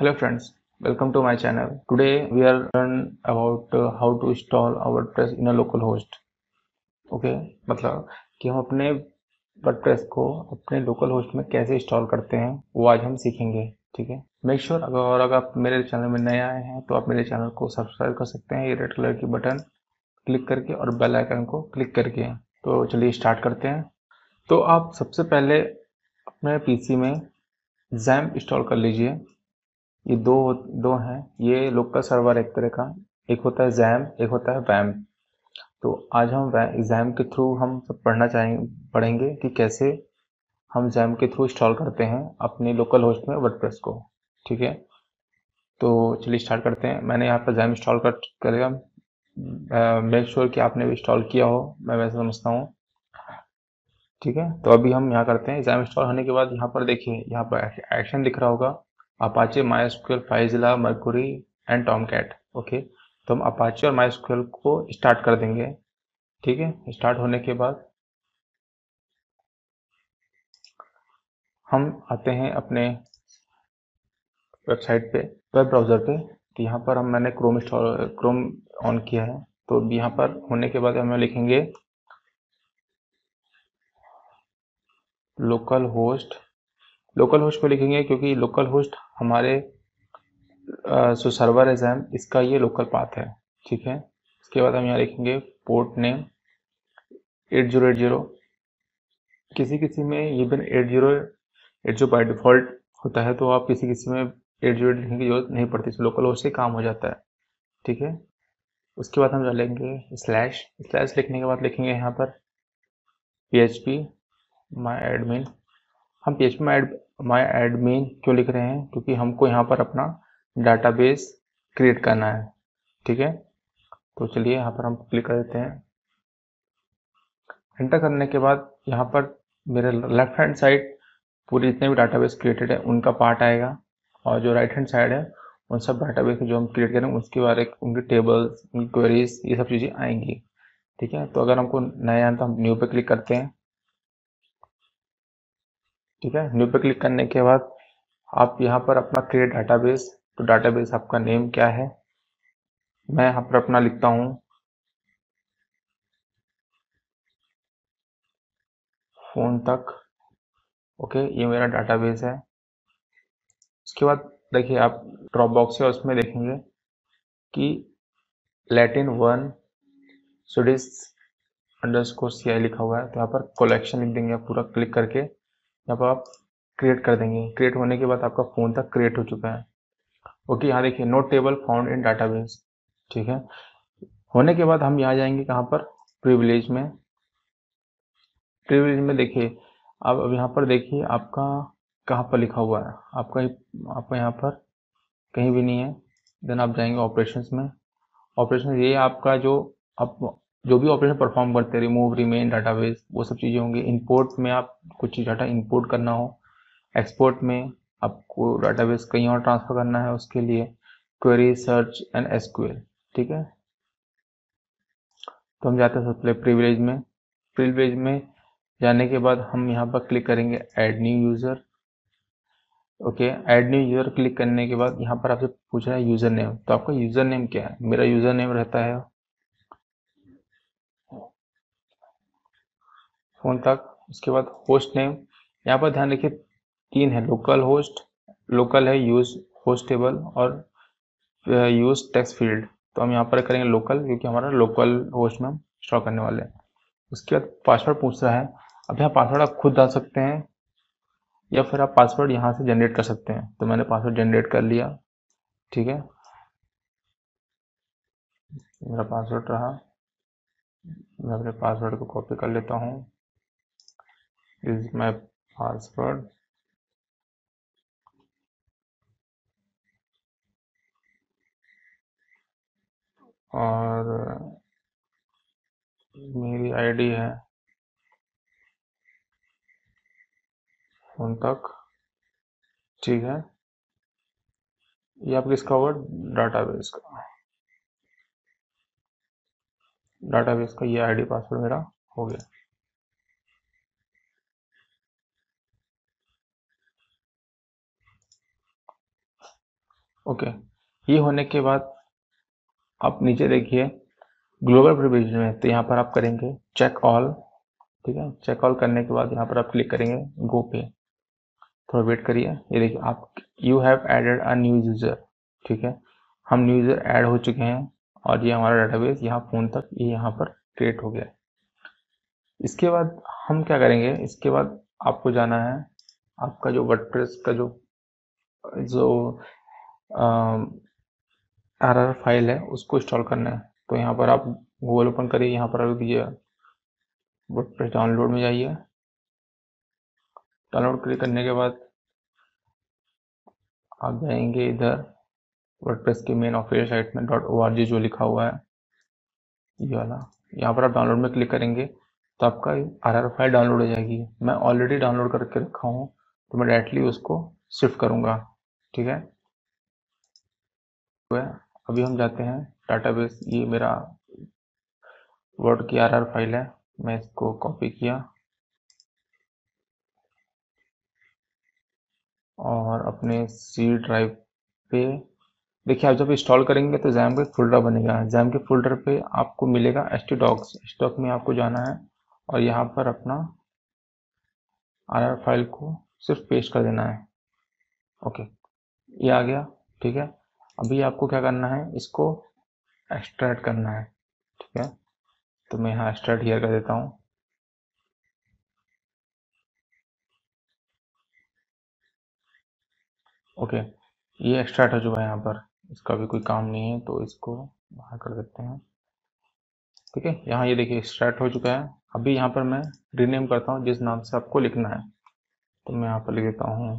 hello friends welcome to my channel. Today we are learn about uh, how to install our WordPress in a local host. Okay मतलब कि हम अपने WordPress को अपने local host में कैसे install करते हैं वो आज हम सीखेंगे ठीक है? मेक श्योर sure, अगर और अगर आप मेरे चैनल में नए आए हैं तो आप मेरे चैनल को सब्सक्राइब कर सकते हैं ये रेड कलर की बटन क्लिक करके और बेल आइकन को क्लिक करके। तो चलिए स्टार्ट करते हैं। तो आप सबसे पहले अपने पीसी में जैम इंस्टॉल कर लीजिए। ये दो दो हैं। ये लोकल सर्वर एक तरह का, एक होता है जैम एक होता है वैम तो आज हम जैम के थ्रू हम सब पढ़ना चाहेंगे पढ़ेंगे कि कैसे हम जैम के थ्रू इंस्टॉल करते हैं अपने लोकल होस्ट में वर्डप्रेस को। ठीक है? तो चलिए स्टार्ट करते हैं। मैंने यहाँ पर जैम इंस्टॉल कर, करेगा। मेक श्योर कि आपने भी इंस्टॉल किया हो, मैं वैसे समझता हूँ। ठीक है? तो अभी हम यहाँ करते हैं। जैम इंस्टॉल होने के बाद यहाँ पर देखिए, यहाँ पर एक्शन दिख रहा होगा। Apache MySQL FileZilla Mercury and Tomcat okay तो हम अपाचे और माइस्क्यूएल को स्टार्ट कर देंगे, ठीक है? स्टार्ट होने के बाद हम आते हैं अपने वेबसाइट पे वेब ब्राउज़र पे। तो यहाँ पर हम मैंने क्रोम इंस्टॉल क्रोम ऑन किया है। तो यहाँ पर होने के बाद हमें लिखेंगे लोकल होस्ट लोकल होस्ट पे लिखेंगे क्योंकि लोकल होस्ट हमारे जो सर्वर है जैम इसका ये लोकल पाथ है, ठीक है? इसके बाद हम यहाँ लिखेंगे port name eight zero eight zero किसी किसी में ये एट ज़ीरो बाई डिफ़ॉल्ट होता है तो आप किसी किसी में एट ज़ीरो लिखने की ज़रूरत नहीं पड़ती लोकल होस्ट से काम हो जाता है, ठीक है? उसके बाद हम डालेंगे स्लैश स्लैश लिखने के बाद लिखेंगे यहाँ पर P H P my admin हम P H P my my admin क्यों लिख रहे हैं? क्योंकि हमको यहाँ पर अपना डाटाबेस क्रिएट करना है, ठीक है? तो चलिए यहाँ पर हम क्लिक कर देते हैं। एंटर करने के बाद यहाँ पर मेरे लेफ़्ट हैंड साइड पूरे जितने भी डाटाबेस क्रिएटेड है, उनका पार्ट आएगा। और जो राइट हैंड साइड है, उन सब डाटाबेस जो हम क्रिएट करेंगे, उसके बारे में उनकी टेबल्स उनकी क्वेरीज ये सब चीज़ें आएँगी, ठीक है? तो अगर हमको नया तो हम न्यू पे क्लिक करते हैं। ठीक है? न्यू पे क्लिक करने के बाद आप यहाँ पर अपना क्रिएट डाटाबेस तो डाटाबेस आपका नेम क्या है? मैं यहाँ पर अपना लिखता हूँ। फ़ोन तक ओके ये मेरा डाटाबेस है। उसके बाद देखिए, आप ड्रॉप बॉक्स है, उसमें देखेंगे कि Latin one Swedish underscore C लिखा हुआ है। तो यहाँ पर कलेक्शन लिख देंगे पूरा क्लिक करके। पर आप क्रिएट कर देंगे। क्रिएट होने के बाद आपका फ़ोन तक क्रिएट हो चुका है। ओके यहाँ देखिए note table found in database ठीक है? होने के बाद हम यहाँ जाएँगे कहाँ पर? प्रिविलेज में। प्रिविलेज में देखिए, अब अब यहाँ पर देखिए, आपका कहाँ पर लिखा हुआ है? आपका आपका यहाँ पर कहीं भी नहीं है। देन आप जाएँगे ऑपरेशंस में। ऑपरेशन ये आपका जो, आप जो भी ऑपरेशन परफॉर्म करते हैं रिमूव रिमेन डाटाबेस वो सब चीज़ें होंगी। इंपोर्ट में आप कुछ डाटा इंपोर्ट करना हो एक्सपोर्ट में आपको डाटाबेस कहीं और ट्रांसफ़र करना है उसके लिए क्वेरी सर्च एंड एसक्यूएल ठीक है? तो हम जाते हैं सबसे पहले प्रिविलेज में। प्रिविलेज में जाने के बाद हम यहाँ पर क्लिक करेंगे add new user okay add new user click करने के बाद यहाँ पर आपसे पूछ रहा है यूज़र नेम तो आपका यूज़र नेम क्या है? मेरा यूज़र नेम रहता है फ़ोन तक, उसके बाद होस्ट नेम। यहाँ पर ध्यान रखिए, तीन है लोकल होस्ट लोकल है यूज़ होस्टेबल और यूज़ टेक्स्ट फ़ील्ड तो हम यहाँ पर करेंगे लोकल क्योंकि हमारा लोकल होस्ट में हम स्टॉक करने वाले हैं। उसके बाद पासवर्ड पूछ रहा है। अब यहाँ पासवर्ड आप खुद डाल सकते हैं, या फिर आप पासवर्ड यहाँ से जनरेट कर सकते हैं। तो मैंने पासवर्ड जनरेट कर लिया, ठीक है? मेरा पासवर्ड रहा। मैं अपने पासवर्ड को कॉपी कर लेता हूँ। Is my password. और मेरी आईडी है। फ़ोन तक। ठीक है। ये आप किसका हुआ डाटाबेस का। डाटाबेस का ये आईडी पासवर्ड मेरा हो गया। ओके ये होने के बाद आप नीचे देखिए ग्लोबल प्रिविजन में तो यहाँ पर आप करेंगे चेक ऑल ठीक है? चेक ऑल करने के बाद यहाँ पर आप क्लिक करेंगे गो पे थोड़ा वेट करिए। ये देखिए, आप you have added a new user ठीक है? हम न्यू यूज़र ऐड हो चुके हैं और ये हमारा डाटाबेस यहाँ फ़ोन तक, ये यहाँ पर क्रिएट हो गया। इसके बाद हम क्या करेंगे? इसके बाद आपको जाना है, आपका जो वर्डप्रेस का जो जो आर आर फ़ाइल है, उसको इंस्टॉल करना है। तो यहाँ पर आप गूगल ओपन करिए, यहाँ पर अभी दीजिए वर्डप्रेस डाउनलोड में जाइए। डाउनलोड क्लिक करने के बाद आप जाएँगे इधर वर्डप्रेस की मेन ऑफिशियल साइट में डॉट ओ जो लिखा हुआ है, ये वाला। यहाँ पर आप डाउनलोड में क्लिक करेंगे तो आपका आर आर फ़ाइल डाउनलोड हो जाएगी। मैं ऑलरेडी डाउनलोड करके रखा हूँ तो मैं डायरेक्टली उसको शिफ्ट करूँगा, ठीक है? अभी हम जाते हैं। डाटाबेस ये मेरा वर्ड की आर फ़ाइल है। मैं इसको कॉपी किया। और अपने सी ड्राइव पे, देखिए, आप जब इंस्टॉल करेंगे तो जैम का फोल्डर बनेगा। जैम के फोल्डर पे आपको मिलेगा एस टी डॉक्स स्टॉक में आपको जाना है और यहाँ पर अपना आर फ़ाइल को सिर्फ़ पेस्ट कर देना है। ओके ये आ गया। ठीक है? अभी आपको क्या करना है, इसको एक्सट्रैक्ट करना है, ठीक है? तो मैं यहाँ एक्सट्रैक्ट हियर कर देता हूँ। ओके ये एक्सट्रैक्ट हो चुका है यहाँ पर, इसका भी कोई काम नहीं है तो इसको बाहर कर देते हैं। ठीक है, यहाँ ये देखिए एक्सट्रैक्ट हो चुका है। अभी यहाँ पर मैं रीनेम करता हूँ जिस नाम से आपको लिखना है। तो मैं यहाँ पर लिख देता हूँ।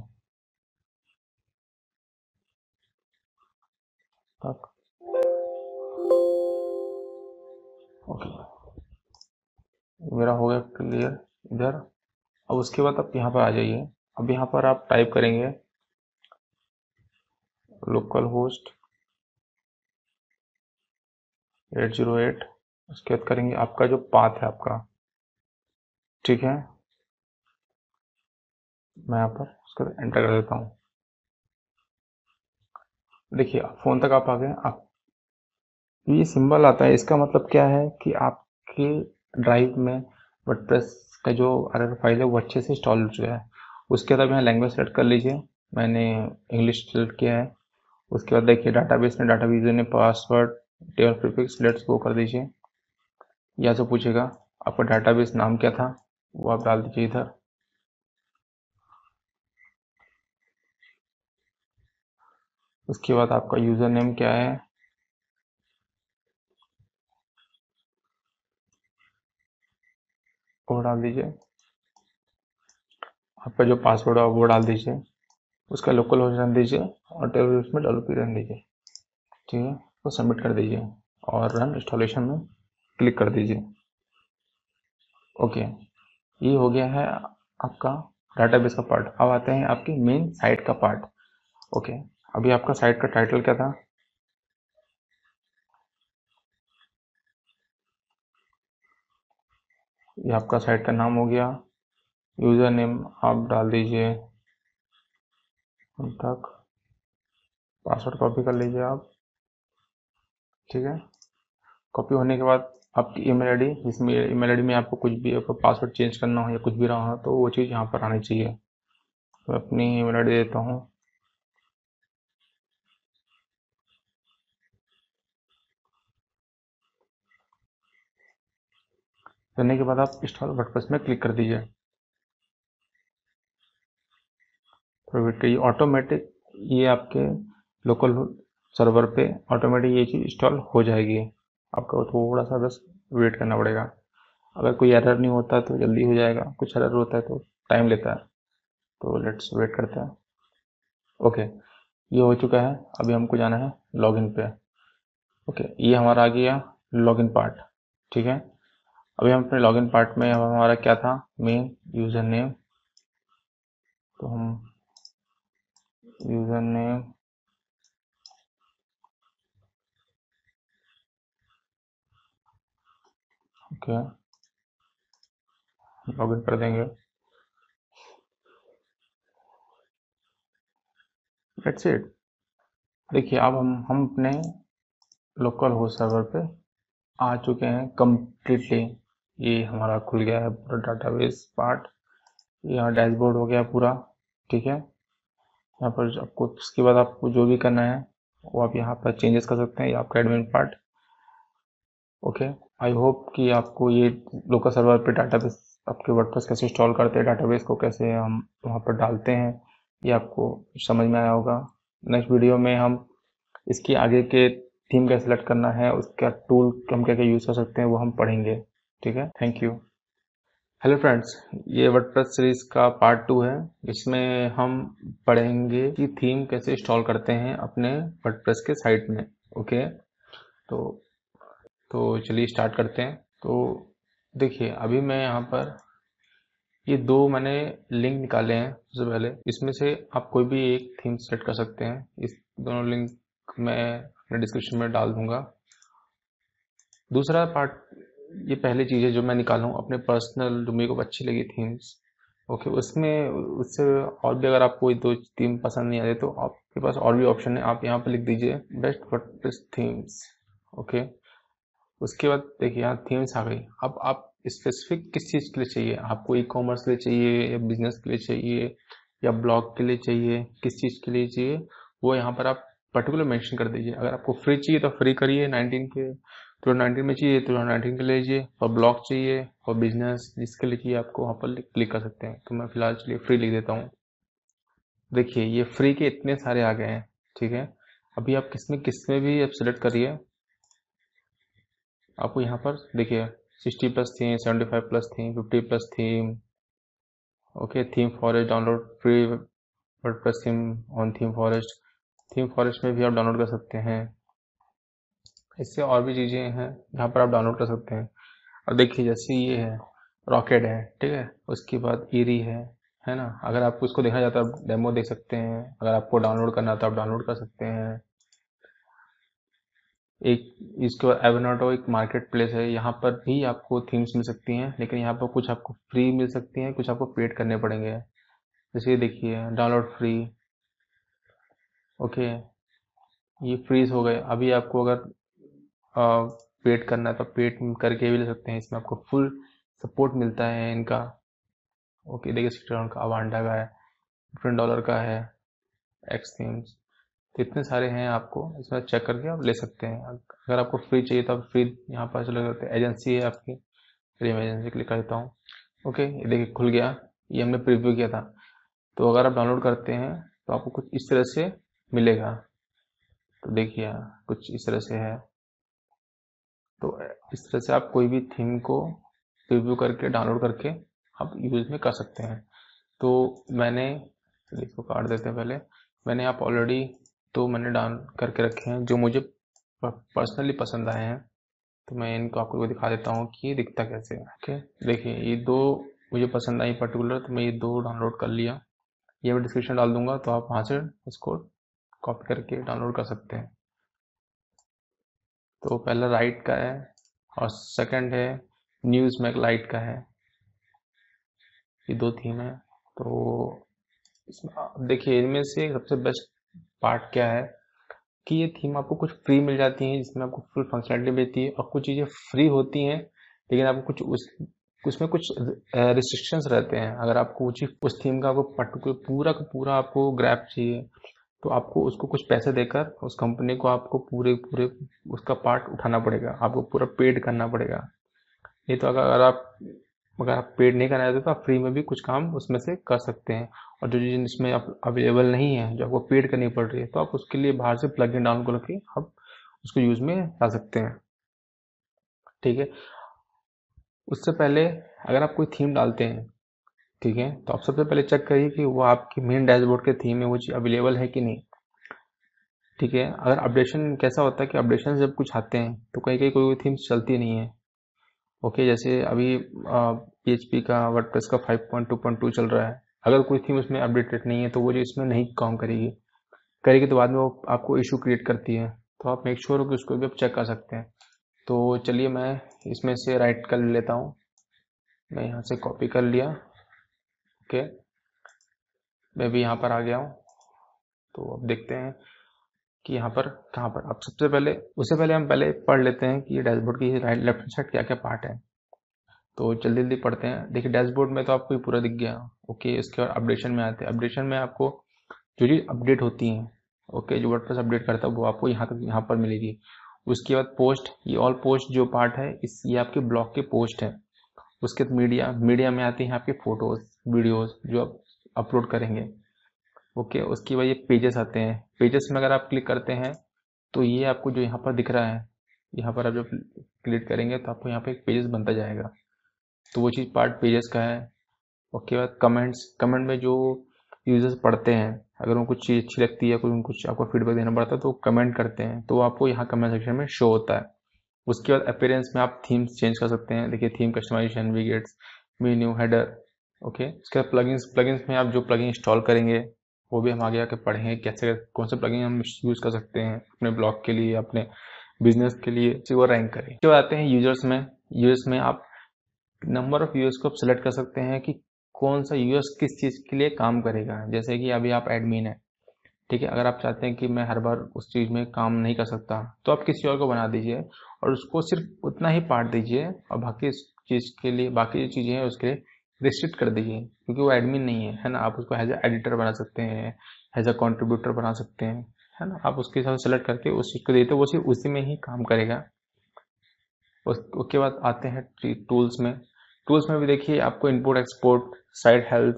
तक ओके मेरा हो गया क्लियर इधर. अब उसके बाद आप यहाँ पर आ जाइए. अब यहाँ पर आप टाइप करेंगे local host eight zero eight उसके बाद करेंगे आपका जो पाथ है आपका. ठीक है? मैं यहाँ पर उसके बाद एंटर कर देता हूँ. देखिए, फ़ोन तक आप आ गए, आप ये सिंबल आता है, इसका मतलब क्या है कि आपके ड्राइव में वर्डप्रेस का जो आर फ़ाइल है, वो अच्छे से इंस्टॉल हो चुका है। उसके बाद यहाँ लैंग्वेज सेलेक्ट कर लीजिए। मैंने इंग्लिश सेलेक्ट किया है। उसके बाद देखिए डाटाबेस में डाटाबेस ने password table prefix let's go कर दीजिए। या से पूछेगा आपका डाटाबेस नाम क्या था, वो आप डाल दीजिए इधर। उसके बाद आपका यूज़र नेम क्या है? वो डाल दीजिए। आपका जो पासवर्ड है वो डाल दीजिए। उसका लोकल होस्ट रन दीजिए और टेबल उसमें पी रन दीजिए। ठीक है? तो सबमिट कर दीजिए और रन इंस्टॉलेशन में क्लिक कर दीजिए। ओके ये हो गया है आपका डाटाबेस का पार्ट अब आते हैं आपकी मेन साइट का पार्ट ओके अभी आपका साइट का टाइटल क्या था? ये आपका साइट का नाम हो गया। यूज़र नेम आप डाल दीजिए। तक पासवर्ड कॉपी कर लीजिए आप। ठीक है? कॉपी होने के बाद आपकी ईमेल आईडी जिसमें ईमेल आईडी में आपको कुछ भी, आपको पासवर्ड चेंज करना हो या कुछ भी रहा हो तो वो चीज़ यहाँ पर आनी चाहिए। तो मैं अपनी ईमेल आईडी देता हूँ। करने के बाद आप इंस्टॉल वर्डप्रेस में क्लिक कर दीजिए। तो वेट करिए ऑटोमेटिक, ये आपके लोकल सर्वर पे ऑटोमेटिक ये चीज़ इंस्टॉल हो जाएगी। आपको थोड़ा सा बस वेट करना पड़ेगा। अगर कोई एरर नहीं होता तो जल्दी हो जाएगा। कुछ एरर होता है तो टाइम लेता है। तो लेट्स वेट करते हैं। ओके, ये हो चुका है। अभी हमको जाना है लॉगिन पे। ओके, ये हमारा आ गया लॉगिन पार्ट। ठीक है? अभी हम अपने लॉगिन पार्ट में हमारा क्या था? मेन यूज़र नेम तो हम यूज़र नेम ओके। लॉगिन कर देंगे। लेट्स इट देखिए, अब हम हम अपने लोकल होस्ट सर्वर पे आ चुके हैं कम्प्लीटली ये हमारा खुल गया है पूरा डाटाबेस पार्ट यहाँ डैशबोर्ड हो गया पूरा, ठीक है? यहाँ पर आपको उसके बाद आपको जो भी करना है, वो आप यहाँ पर चेंजेस कर सकते हैं, ये आपका admin part okay I hope कि आपको ये लोकल सर्वर पे डाटाबेस आपके वर्डप्रेस कैसे इंस्टॉल करते हैं डाटाबेस को कैसे हम वहाँ पर डालते हैं, ये आपको समझ में आया होगा। नेक्स्ट वीडियो में हम इसकी आगे के थीम कैसे सेलेक्ट करना है, उसका टूल हम क्या क्या यूज़ कर सकते हैं, वो हम पढ़ेंगे। ठीक है? थैंक यू हेलो फ्रेंड्स ये वर्डप्रेस सीरीज़ का पार्ट टू है। इसमें हम पढ़ेंगे कि थीम कैसे इंस्टॉल करते हैं अपने वर्डप्रेस के साइट में ओके तो तो चलिए स्टार्ट करते हैं। तो देखिए, अभी मैं यहाँ पर ये दो मैंने लिंक निकाले हैं सबसे पहले। इसमें से आप कोई भी एक थीम सेलेक्ट कर सकते हैं। इस दोनों लिंक मैं अपने डिस्क्रिप्शन में डाल दूँगा। दूसरा पार्ट ये पहली चीज़ है जो मैं निकालूँ, अपने पर्सनल जो मेरे को अच्छी लगी थीम्स ओके उसमें, उससे और भी अगर आपको दो थीम पसंद नहीं आ रहे तो आपके पास और भी ऑप्शन है। आप यहाँ पर लिख दीजिए बेस्ट वर्डप्रेस थीम्स ओके उसके बाद देखिए, यहाँ थीम्स आ गई। अब आप स्पेसिफिक किस चीज़ के लिए चाहिए? आपको ई कॉमर्स के लिए चाहिए, या बिज़नेस के लिए चाहिए, या ब्लॉग के लिए चाहिए, किस चीज़ के लिए चाहिए? वो यहाँ पर आप पर्टिकुलर मेंशन कर दीजिए। अगर आपको फ्री चाहिए तो फ्री करिए 19 के तो 19 में चाहिए तो 19 के ले लीजिए और ब्लॉग चाहिए, और बिज़नेस जिसके लिए चाहिए आपको वहाँ पर क्लिक कर सकते हैं। तो मैं फ़िलहाल चलिए फ्री लिख देता हूँ। देखिए, ये फ्री के इतने सारे आ गए हैं, ठीक है? अभी आप किसमें किसमें भी आप सिलेक्ट करिए, आपको यहाँ पर देखिए 60 plus theme 75 plus theme 50 plus theme, okay, ThemeForest, download free word plus theme, on ThemeForest ThemeForest में भी आप डाउनलोड कर सकते हैं। इससे और भी चीज़ें हैं, जहाँ पर आप डाउनलोड कर सकते हैं। और देखिए, जैसे ये है रॉकेट है, ठीक है? उसके बाद ईरी है है ना? अगर आपको इसको देखना चाहता है, आप डेमो देख सकते हैं। अगर आपको डाउनलोड करना है तो आप डाउनलोड कर सकते हैं। एक, इसके बाद एवनाटो एक मार्केट प्लेस है। यहाँ पर भी आपको थीम्स मिल सकती हैं, लेकिन यहाँ पर कुछ आपको फ्री मिल सकती हैं, कुछ आपको पेड करने पड़ेंगे। जैसे देखिए डाउनलोड फ्री ओके ये फ्रीज हो गए। अभी आपको अगर पेड करना है तो पेड करके भी ले सकते हैं। इसमें आपको फुल सपोर्ट मिलता है इनका। ओके, देखिए सिक्सटी का अवांडा का है डिफरेंट डॉलर का है एक्स थीम्स तो इतने सारे हैं आपको, इसमें चेक करके आप ले सकते हैं। अगर आपको फ्री चाहिए तो आप फ्री यहाँ पर चले जाते हैं। एजेंसी है आपकी फिर मैं एजेंसी क्लिक कर देता हूँ। ओके, ये देखिए खुल गया, ये हमने प्रिव्यू किया था। तो अगर आप डाउनलोड करते हैं तो आपको कुछ इस तरह से मिलेगा। तो देखिए, कुछ इस तरह से है। तो इस तरह से आप कोई भी थीम को रिव्यू करके डाउनलोड करके आप यूज़ में कर सकते हैं। तो मैंने इसको काट देते हैं पहले। मैंने आप ऑलरेडी तो मैंने डाउन करके रखे हैं, जो मुझे पर्सनली पसंद आए हैं। तो मैं इनको आपको दिखा देता हूँ कि ये दिखता कैसे है ओके देखिए, ये दो मुझे पसंद आई पर्टिकुलर तो मैं ये दो डाउनलोड कर लिया। ये मैं डिस्क्रिप्शन डाल दूँगा तो आप वहाँ से इसको कॉपी करके डाउनलोड कर सकते हैं। तो पहला राइट का है और सेकंड है न्यूज़ मैक लाइट का है। ये दो थीम है तो देखिए, इनमें से सबसे बेस्ट पार्ट क्या है कि ये थीम आपको कुछ फ्री मिल जाती है, जिसमें आपको फुल फंक्शनलिटी मिलती है और कुछ चीज़ें फ्री होती हैं, लेकिन आपको कुछ उस, उसमें कुछ रिस्ट्रिक्शंस रहते हैं। अगर आपको उस थीम का आपको पर्टिकुलर पूरा का पूरा आपको ग्रैप चाहिए तो आपको उसको कुछ पैसे देकर उस कंपनी को आपको पूरे पूरे उसका पार्ट उठाना पड़ेगा। आपको पूरा पेड करना पड़ेगा। नहीं तो अगर अगर आप अगर आप पेड नहीं करना चाहते तो आप फ्री में भी कुछ काम उसमें से कर सकते हैं। और जो चीज़ इसमें अवेलेबल नहीं है, जो आपको पेड करनी पड़ रही है तो आप उसके लिए बाहर से प्लग इन डाउन करके आप उसको यूज़ में ला सकते हैं। ठीक है? उससे पहले अगर आप कोई थीम डालते हैं ठीक है? तो आप सबसे पहले चेक करिए कि वो आपकी मेन डैशबोर्ड के थीम में वो चीज़ अवेलेबल है कि नहीं। ठीक है? अगर अपडेशन कैसा होता है कि अपडेशन जब कुछ आते हैं तो कहीं कहीं कोई थीम चलती नहीं है। ओके जैसे अभी पी का वर्डप्रेस का 5.2.2 चल रहा है। अगर कोई थीम उसमें अपडेटेड नहीं है तो वो जो इसमें नहीं काम करेगी। करेगी तो बाद में वो आपको इशू क्रिएट करती है। तो आप मेक श्योर हो कि उसको भी आप चेक कर सकते हैं। तो चलिए मैं इसमें से राइट कर लेता हूँ। मैं यहाँ से कॉपी कर लिया। ओके। मैं भी यहाँ पर आ गया हूँ। तो अब देखते हैं कि यहाँ पर कहाँ पर। अब सबसे पहले, उससे पहले हम पहले पढ़ लेते हैं कि डैशबोर्ड की राइट लेफ़्ट साइड क्या क्या पार्ट है। तो जल्दी जल्दी पढ़ते हैं। देखिए, डैशबोर्ड में तो आपको ये पूरा दिख गया। ओके, इसके बाद अपडेशन में आते हैं। अपडेशन में आपको जो चीज़ अपडेट होती हैं, ओके, जो वर्ड अपडेट करता है, वो आपको यहाँ तक, यहाँ पर मिलेगी। उसके बाद पोस्ट, ये ऑल पोस्ट जो पार्ट है, इस, ये आपके ब्लॉग के पोस्ट है। उसके बाद मीडिया मीडिया में आती हैं आपके फ़ोटोज़। वीडियोज़ जो आप अपलोड करेंगे। ओके, उसके बाद ये पेजेस आते हैं। पेजेस में अगर आप क्लिक करते हैं तो ये आपको जो यहाँ पर दिख रहा है, यहाँ पर आप जब क्लिक करेंगे तो आपको यहाँ पर एक पेजेस बनता जाएगा। तो वो चीज़ पार्ट पेजेस का है। उसके बाद कमेंट्स कमेंट में जो यूज़र्स पढ़ते हैं, अगर उनको चीज़ अच्छी लगती है, कोई कुछ आपको फीडबैक देना पड़ता है तो कमेंट करते हैं। तो आपको यहाँ कमेंट सेक्शन में शो होता है। उसके बाद अपेयरेंस में आप थीम्स चेंज कर सकते हैं। देखिए theme customization widgets menu header okay? उसके बाद प्लगइन्स प्लगइन्स में आप जो प्लगइन इंस्टॉल करेंगे, वो भी हम आगे आके पढ़ेंगे कैसे, कौन से प्लगइन हम यूज़ कर सकते हैं अपने ब्लॉग के लिए, अपने बिज़नेस के लिए वो रैंक करें। जो आते हैं यूज़र्स में। यूज़र्स में आप नंबर ऑफ़ यूज़र्स को आप सिलेक्ट कर सकते हैं कि कौन सा यूज़र्स किस चीज़ के लिए काम करेगा। जैसे कि अभी आप एडमिन है, ठीक है? अगर आप चाहते हैं कि मैं हर बार उस चीज़ में काम नहीं कर सकता तो आप किसी और को बना दीजिए और उसको सिर्फ़ उतना ही पार्ट दीजिए और बाकी चीज़ के लिए, बाकी जो चीज़ें हैं उसके लिए रिस्ट्रिक्ट कर दीजिए क्योंकि वो एडमिन नहीं है है ना? आप उसको एज ए एडिटर बना सकते हैं एज अ कॉन्ट्रीब्यूटर बना सकते हैं, है ना? आप उसके हिसाब से सेलेक्ट करके उस चीज़ को देते वो सिर्फ़ उसी में ही काम करेगा। उसके बाद आते हैं टूल्स में। टूल्स में भी देखिए, आपको input export site health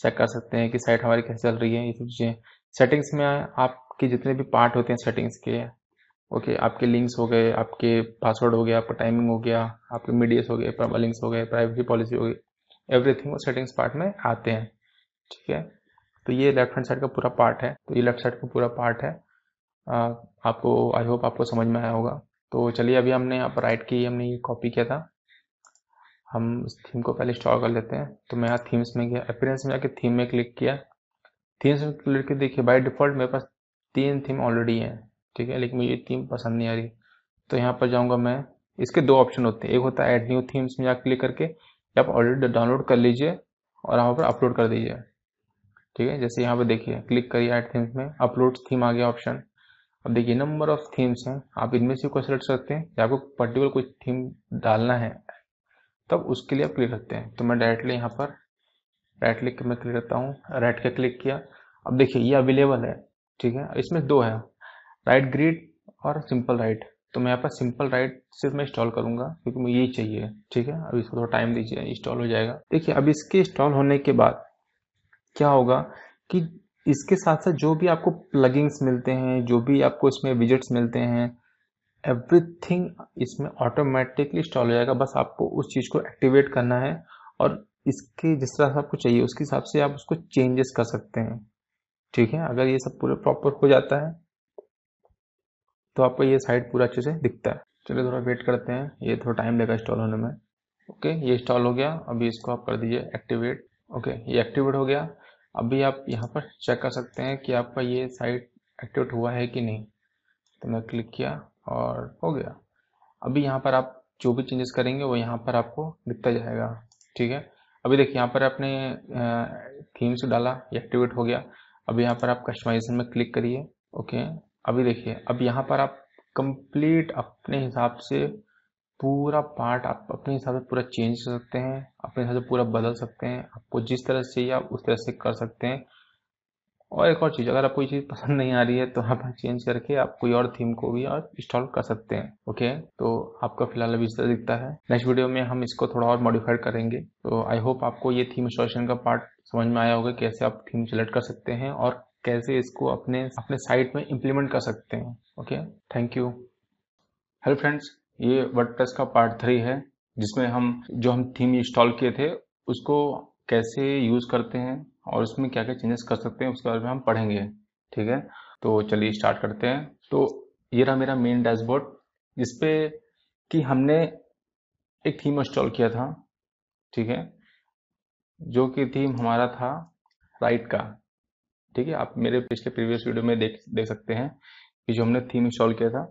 check कर सकते हैं कि साइट हमारी कैसे चल रही है, ये सब चीज़ें। सेटिंग्स में आपके जितने भी पार्ट होते हैं सेटिंग्स के ओके आपके लिंक्स हो गए, आपके पासवर्ड हो गया, आपका टाइमिंग हो गया, आपके मीडियस हो गए लिंक्स हो गए प्राइवेसी पॉलिसी हो गई। एवरीथिंग वो सेटिंग्स पार्ट में आते हैं ठीक है? तो ये लेफ़्ट हैंड साइड का पूरा पार्ट है तो ये लेफ़्ट साइड का पूरा पार्ट है। आ, आपको आई होप आपको समझ में आया होगा। तो चलिए अभी हमने यहाँ पर राइट की हमने ये कॉपी किया था। हम इस थीम को पहले इंस्टॉल कर लेते हैं। तो मैं यहाँ थीम्स में गया अपीरेंस में जाके थीम में क्लिक किया। थीम्स में क्लिक करके देखिए बाय डिफ़ॉल्ट मेरे पास तीन थीम ऑलरेडी हैं ठीक है? लेकिन मुझे थीम पसंद नहीं आ रही। तो यहाँ पर जाऊँगा मैं। इसके दो ऑप्शन होते हैं। एक होता है एड न्यू थीम्स में जाकर क्लिक करके आप ऑलरेडी डाउनलोड कर लीजिए और यहाँ पर अपलोड कर दीजिए। ठीक है? जैसे यहाँ पर देखिए क्लिक करिए एड थीम्स में अपलोड थीम आ गया ऑप्शन अब देखिए नंबर ऑफ़ थीम्स हैं। आप इनमें से कोई सेलेक्ट करते हैं या आपको पर्टिकुलर कोई थीम डालना है, तब उसके लिए आप क्लिक करते हैं। तो मैं डायरेक्टली यहाँ पर राइट क्लिक में क्लिक करता हूँ। राइट का क्लिक किया। अब देखिए, ये अवेलेबल है। ठीक है? इसमें दो है। राइट ग्रीड और सिंपल राइट तो मैं यहाँ पर सिंपल राइट सिर्फ़ मैं इंस्टॉल करूँगा, क्योंकि मुझे यही चाहिए, ठीक है? अब इसको थोड़ा टाइम दीजिए इंस्टॉल हो जाएगा। देखिए, अब इसके इंस्टॉल होने के बाद क्या होगा कि इसके साथ साथ जो भी आपको प्लगिंग्स मिलते हैं, जो भी आपको इसमें विजिट्स मिलते हैं एवरीथिंग इसमें ऑटोमेटिकली इंस्टॉल हो जाएगा। बस आपको उस चीज़ को एक्टिवेट करना है और इसके जिस तरह से आपको चाहिए, उसके हिसाब से आप उसको चेंजेस कर सकते हैं, ठीक है? अगर ये सब पूरा प्रॉपर हो जाता है तो आपको ये साइड पूरा अच्छे से दिखता है। चलिए थोड़ा वेट करते हैं। ये थोड़ा टाइम लेगा इंस्टॉल होने में। ओके ये इंस्टॉल हो गया। अभी इसको आप कर दीजिए एक्टिवेट ओके ये एक्टिवेट हो गया। अभी आप यहाँ पर चेक कर सकते हैं कि आपका ये साइट एक्टिवेट हुआ है कि नहीं। तो मैं क्लिक किया और हो गया। अभी यहाँ पर आप जो भी चेंजेस करेंगे, वो यहाँ पर आपको दिखता जाएगा। ठीक है? अभी देखिए, यहाँ पर आपने थीम्स डाला, ये एक्टिवेट हो गया। अभी यहाँ पर आप कस्टमाइजेशन में क्लिक करिए। ओके अभी देखिए, अब यहाँ पर आप कंप्लीट अपने हिसाब से पूरा पार्ट आप अपने हिसाब से पूरा चेंज कर सकते हैं, अपने हिसाब से पूरा बदल सकते हैं, आपको जिस तरह से या उस तरह से कर सकते हैं। और एक और चीज़, अगर आपको ये चीज़ पसंद नहीं आ रही है तो आप चेंज करके आप कोई और थीम को भी और इंस्टॉल कर सकते हैं ओके तो आपका फ़िलहाल अभी इस तरह दिखता है। नेक्स्ट वीडियो में हम इसको थोड़ा और मॉडिफाइड करेंगे। तो आई होप आपको ये थीम इंस्टॉलेशन का पार्ट समझ में आया होगा, कैसे आप थीम सेलेक्ट कर सकते हैं और कैसे इसको अपने अपने साइट में इम्प्लीमेंट कर सकते हैं। Okay thank you hello friends ये वर्डप्रेस का पार्ट थ्री है, जिसमें हम, जो हम थीम इंस्टॉल किए थे, उसको कैसे यूज़ करते हैं और उसमें क्या क्या चेंजेस कर सकते हैं, उसके बारे में हम पढ़ेंगे। ठीक है? तो चलिए स्टार्ट करते हैं। तो ये रहा मेरा मेन डैशबोर्ड जिसपे कि हमने एक थीम इंस्टॉल किया था। ठीक है? जो कि थीम हमारा था राइट का। ठीक है, आप मेरे पिछले प्रीवियस वीडियो में देख देख सकते हैं कि जो हमने थीम इंस्टॉल किया था,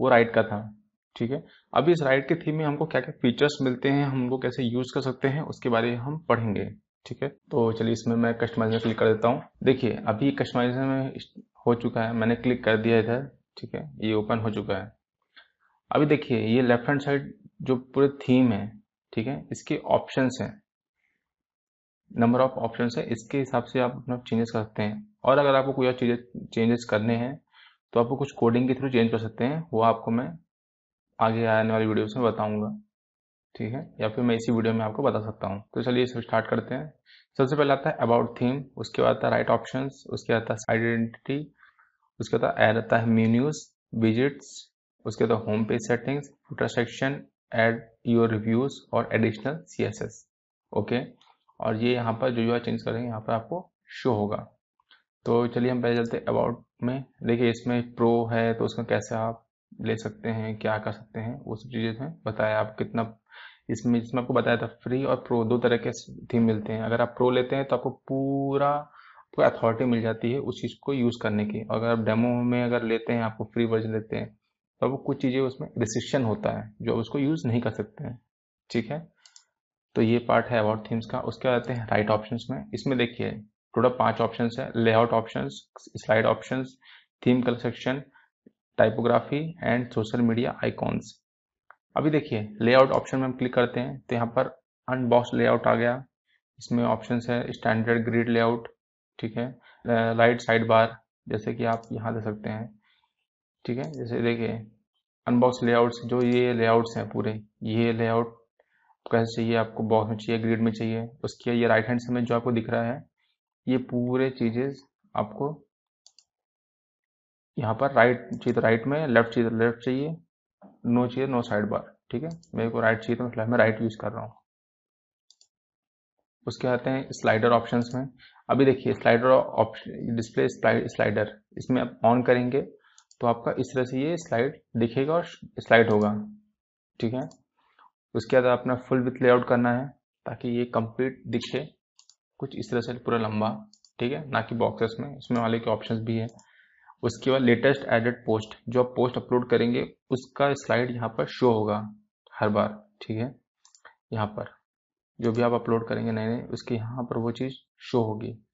वो राइट का था, ठीक है। अभी इस राइट के थीम में हमको क्या क्या फीचर्स मिलते हैं, हम उनको कैसे यूज़ कर सकते हैं, उसके बारे में हम पढ़ेंगे, ठीक है। तो चलिए इसमें मैं कस्टमाइज क्लिक कर देता हूँ। देखिए, अभी कस्टमाइजेशन में हो चुका है, मैंने क्लिक कर दिया इधर, ठीक है, ये ओपन हो चुका है। अभी देखिए, ये लेफ़्ट हैंड साइड जो पूरे थीम है, ठीक है, इसके ऑप्शंस हैं। नंबर ऑफ़ ऑप्शन है, इसके हिसाब से आप अपना चेंजेस कर सकते हैं। और अगर आपको कोई और चीज़ें चेंजेस करने हैं तो आपको कुछ कोडिंग के थ्रू चेंज कर सकते हैं, वो आपको मैं आगे आने वाली वीडियोस में बताऊँगा। ठीक है? या फिर मैं इसी वीडियो में आपको बता सकता हूँ। तो चलिए इसे स्टार्ट करते हैं। सबसे पहले आता है अबाउट थीम उसके बाद आता है राइट ऑप्शन उसके बाद आता है आइडेंटिटी उसके बाद ऐड आता है मीन्यूज विजिट्स उसके बाद home page settings footer section add your reviews और एडिशनल सीएसएस ओके और ये यहाँ पर जो जो चेंज करेंगे यहाँ पर आपको शो होगा। तो चलिए हम पहले चलते अबाउट में। देखिए इसमें प्रो है तो उसमें कैसे आप ले सकते हैं, क्या कर सकते हैं, वो सब चीज़ें हैं। बताया आप कितना, इसमें, जिसमें आपको बताया था फ्री और प्रो दो तरह के थीम मिलते हैं। अगर आप प्रो लेते हैं तो आपको पूरा पूरा अथॉरिटी मिल जाती है उस चीज़ को यूज़ करने की। अगर आप डेमो में अगर लेते हैं, आपको फ्री वर्जन लेते हैं तो आपको कुछ चीज़ें उसमें रिस्ट्रिक्शन होता है, जो आप उसको यूज़ नहीं कर सकते हैं। ठीक है? तो ये पार्ट है अबाउट थीम्स का। उसके बाद आते हैं राइट ऑप्शन में। इसमें देखिए, टोटल पाँच ऑप्शन है। Layout option slide option theme colour section typography and social media icons अभी देखिए लेआउट ऑप्शन में हम क्लिक करते हैं तो यहाँ पर अनबॉक्स लेआउट आ गया। इसमें ऑप्शन है स्टैंडर्ड ग्रिड लेआउट ठीक है? राइट साइड बार जैसे कि आप यहाँ दे सकते हैं। ठीक है? जैसे देखिए अनबॉक्स लेआउट्स जो ये लेआउट्स हैं पूरे, ये लेआउट कैसे चाहिए आपको बॉक्स में चाहिए ग्रिड में चाहिए। उसके ये राइट हैंड से में जो आपको दिख रहा है, ये पूरे चीज़ें आपको यहाँ पर राइट चाहिए तो राइट में लेफ़्ट चाहिए तो लेफ़्ट चाहिए नो चाहिए नो साइड बार ठीक है? मेरे को राइट चाहिए तो फ़िलहाल मैं राइट यूज़ कर रहा हूँ। उसके आते हैं स्लाइडर ऑप्शंस में। अभी देखिए स्लाइडर ऑप्शन डिस्प्ले स्लाइडर इसमें आप ऑन करेंगे तो आपका इस तरह से ये स्लाइड दिखेगा और स्लाइड होगा, ठीक है? उसके बाद अपना फुल विथ लेआउट करना है, ताकि ये कंप्लीट दिखे। कुछ इस तरह से पूरा लंबा, ठीक है? ना कि बॉक्सेस में, इसमें वाले के ऑप्शंस भी है। उसके बाद लेटेस्ट एडेड पोस्ट जो आप पोस्ट अपलोड करेंगे, उसका स्लाइड यहाँ पर शो होगा, हर बार, ठीक है? यहाँ पर, जो भी आप अपलोड करेंगे नए नए उसके यहाँ पर वो चीज़ शो होगी।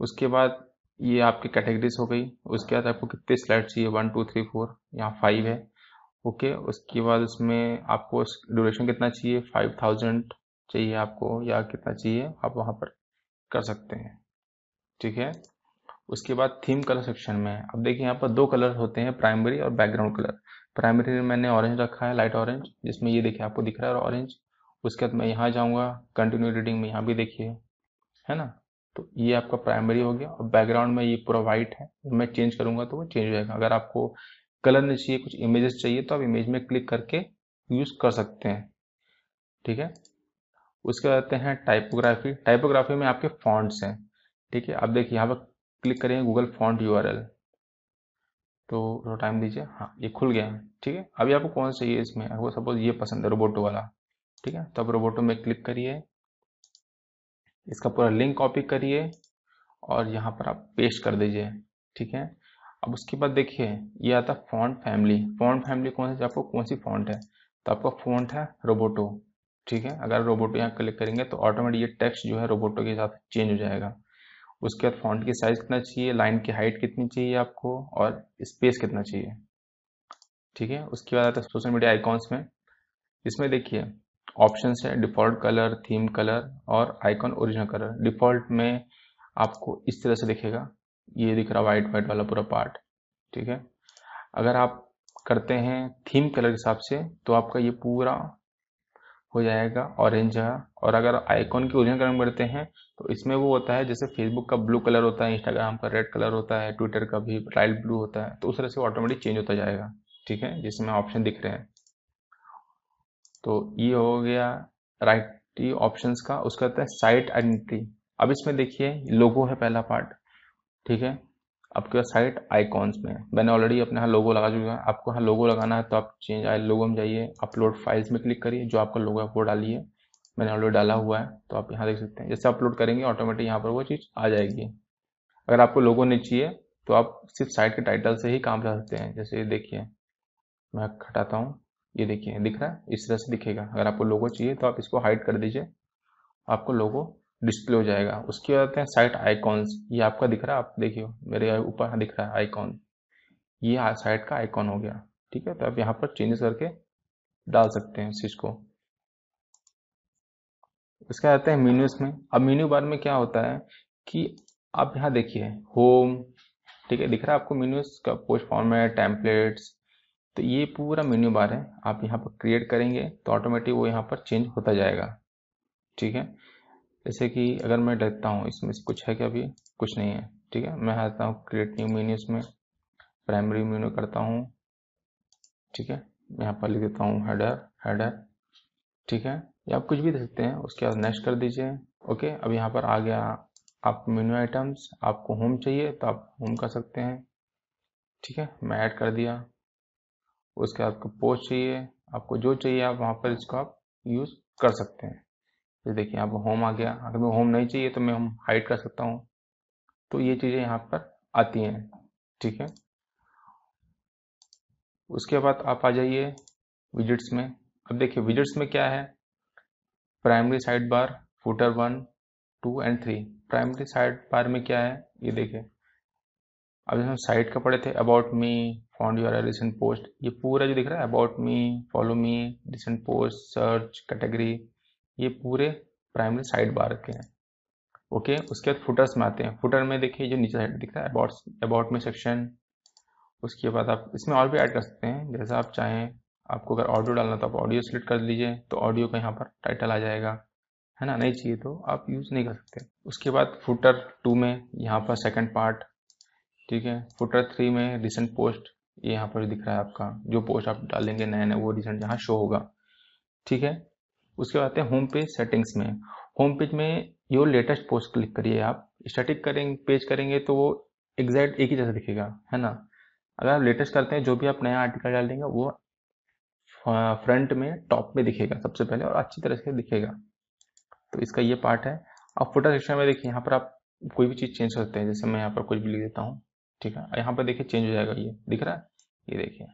उसके बाद ये आपकी कैटेगरीज हो गई। उसके बाद आपको कितने स्लाइड चाहिए? वन टू थ्री फोर यहाँ फाइव है। ओके, उसके बाद उसमें आपको ड्यूरेशन कितना चाहिए? फाइव थाउज़ेंड चाहिए आपको या कितना चाहिए? आप वहाँ पर कर सकते हैं। ठीक है? उसके बाद थीम कलर सेक्शन में, अब देखिए यहाँ पर दो कलर होते हैं प्राइमरी और बैकग्राउंड कलर प्राइमरी में मैंने ऑरेंज रखा है लाइट ऑरेंज जिसमें ये देखिए आपको दिख रहा है ऑरेंज उसके बाद मैं यहाँ जाऊँगा कंटिन्यू रीडिंग में यहाँ भी देखिए, है ना? तो ये आपका प्राइमरी हो गया और बैकग्राउंड में ये पूरा वाइट है। मैं चेंज करूँगा तो वो चेंज हो जाएगा। अगर आपको कलर नहीं चाहिए, कुछ इमेजेस चाहिए तो आप इमेज में क्लिक करके यूज़ कर सकते हैं। ठीक है? उसके बाद आते हैं टाइपोग्राफी टाइपोग्राफी में आपके फॉन्ट्स हैं। ठीक है? आप देखिए, यहाँ पर क्लिक करेंगे गूगल फॉन्ट यूआरएल तो थोड़ा टाइम दीजिए। हाँ ये खुल गया। ठीक है? अभी आपको कौन सा चाहिए इसमें, आपको सपोज़ ये पसंद है रोबोटो वाला। ठीक है? तो आप रोबोटो में क्लिक करिए। इसका पूरा लिंक कॉपी करिए और यहाँ पर आप पेस्ट कर दीजिए। ठीक है? अब उसके बाद देखिए, ये आता है फॉन्ट फैमिली फॉन्ट फैमिली कौन सी आपको कौन सी फॉन्ट है? तो आपका फॉन्ट है रोबोटो ठीक है? अगर रोबोटो यहाँ क्लिक करेंगे तो ऑटोमेटिक ये टेक्स्ट जो है रोबोटो के हिसाब से चेंज हो जाएगा। उसके बाद फॉन्ट की साइज़ कितना चाहिए? लाइन की हाइट कितनी चाहिए आपको? और स्पेस कितना चाहिए? ठीक है? उसके बाद आता है सोशल मीडिया आइकॉन्स में। इसमें देखिए ऑप्शन है डिफ़ॉल्ट कलर थीम कलर और आइकॉन ओरिजिनल कलर डिफ़ॉल्ट में आपको इस तरह से दिखेगा। ये दिख रहा वाइट वाइट वाला पूरा पार्ट ठीक है? अगर आप करते हैं थीम कलर के हिसाब से तो आपका ये पूरा हो जाएगा ऑरेंज है। और अगर आइकॉन की ओरिजिनल कलर करते हैं तो इसमें वो होता है, जैसे फेसबुक का ब्लू कलर होता है इंस्टाग्राम का रेड कलर होता है ट्विटर का भी लाइट ब्लू होता है तो उस तरह से ऑटोमेटिक चेंज होता जाएगा, ठीक है? जिसमें ऑप्शन दिख रहे हैं। तो ये हो गया राइट ऑप्शन का, उसका होता है साइट आइडेंटिटी अब इसमें देखिए लोगो है पहला पार्ट ठीक है? आपके साइट आइकॉन्स में मैंने ऑलरेडी अपने यहाँ लोगो लगा चुका है। आपको यहाँ लोगो लगाना है तो आप चेंज आए लोगो में जाइए अपलोड फाइल्स में क्लिक करिए, जो आपका लोगो है वो डालिए। मैंने ऑलरेडी डाला हुआ है तो आप यहाँ देख सकते हैं। जैसे अपलोड करेंगे ऑटोमेटिक यहाँ पर वो चीज़ आ जाएगी। अगर आपको लोगो नहीं चाहिए तो आप सिर्फ़ साइट के टाइटल से ही काम कर सकते हैं। जैसे ये देखिए, मैं हटाता हूँ। ये देखिए, दिख रहा है? इस तरह से दिखेगा। अगर आपको लोगो चाहिए तो आप इसको हाइड कर दीजिए। आपको लोगो डिस्प्ले हो जाएगा। उसके बाद आते हैं साइट आइकॉन्स। ये आपका दिख रहा है, आप देखिए, मेरे ऊपर दिख रहा है आइकॉन। ये साइट का आइकॉन हो गया, ठीक है? तो आप यहाँ पर चेंजेस करके डाल सकते हैं इस चीज़ को। इसके आते हैं मेन्यूज में। अब मेन्यू बार में क्या होता है कि आप यहाँ देखिए, होम, ठीक है? दिख रहा है आपको मेन्यूज का पोस्ट फॉर्मेट, टेम्पलेट्स तो ये पूरा मेन्यू बार है। आप यहाँ पर क्रिएट करेंगे तो ऑटोमेटिक वो यहाँ पर चेंज होता जाएगा, ठीक है? जैसे कि अगर मैं देखता हूँ, इसमें से कुछ है क्या अभी? कुछ नहीं है, ठीक है? मैं आता हूँ क्रिएट न्यू मेन्यूज में प्राइमरी मेन्यू करता हूँ, ठीक है? यहाँ पर लिख देता हूँ हेडर हेडर ठीक है? या आप कुछ भी दे सकते हैं, उसके बाद नेक्स्ट कर दीजिए, ओके? अब यहाँ पर आ गया आप मेन्यू आइटम्स आपको होम चाहिए तो आप होम कर सकते हैं, ठीक है? मैं ऐड कर दिया, उसके बाद आपको पोस्ट चाहिए, आपको जो चाहिए आप वहाँ पर इसको आप यूज़ कर सकते हैं। ये देखिए यहाँ पर होम आ गया। अगर मैं होम नहीं चाहिए तो मैं हम हाइड कर सकता हूँ। तो ये चीज़ें यहाँ पर आती हैं, ठीक है? उसके बाद आप आ जाइए विजिट्स में। अब देखिए विजिट्स में क्या है? Primary sidebar footer one two and three primary sidebar में क्या है? ये देखिए। अभी हम साइट का पढ़े थे about me found your recent post ये पूरा जो दिख रहा है about me follow me recent post search category ये पूरे प्राइमरी साइड बार के हैं। ओके उसके बाद फुटर्स में आते हैं। फुटर में देखिए, जो नीचे साइड दिख रहा है अबाउट अबाउट में सेक्शन उसके बाद आप इसमें और भी ऐड कर सकते हैं। जैसा आप चाहें, आपको अगर ऑडियो डालना तो आप ऑडियो सेलेक्ट कर लीजिए तो ऑडियो का यहाँ पर टाइटल आ जाएगा। है ना? नहीं चाहिए तो आप यूज़ नहीं कर सकते। उसके बाद फुटर टू में यहाँ पर सेकंड पार्ट ठीक है? फुटर थ्री में रिसेंट पोस्ट ये यहाँ पर दिख रहा है आपका। जो पोस्ट आप डालेंगे नए नए वो रिसेंट यहाँ शो होगा। ठीक है? उसके बाद आते हैं होम पेज सेटिंग्स में। होम पेज में योर लेटेस्ट पोस्ट क्लिक करिए आप। स्टैटिक करेंगे पेज करेंगे तो वो एग्जैक्ट एक ही जैसा दिखेगा, है ना? अगर आप लेटेस्ट करते हैं, जो भी आप नया आर्टिकल डाल देंगे, वो फ्रंट में टॉप में दिखेगा सबसे पहले और अच्छी तरह से दिखेगा। तो इसका ये पार्ट है। अब फ़ोटो सेक्शन में देखिए, यहाँ पर आप कोई भी चीज़ चेंज कर सकते हैं। जैसे मैं यहाँ पर कुछ भी लिख देता हूँ, ठीक है? यहाँ पर देखिए चेंज हो जाएगा ये। दिख रहा है? ये देखिए।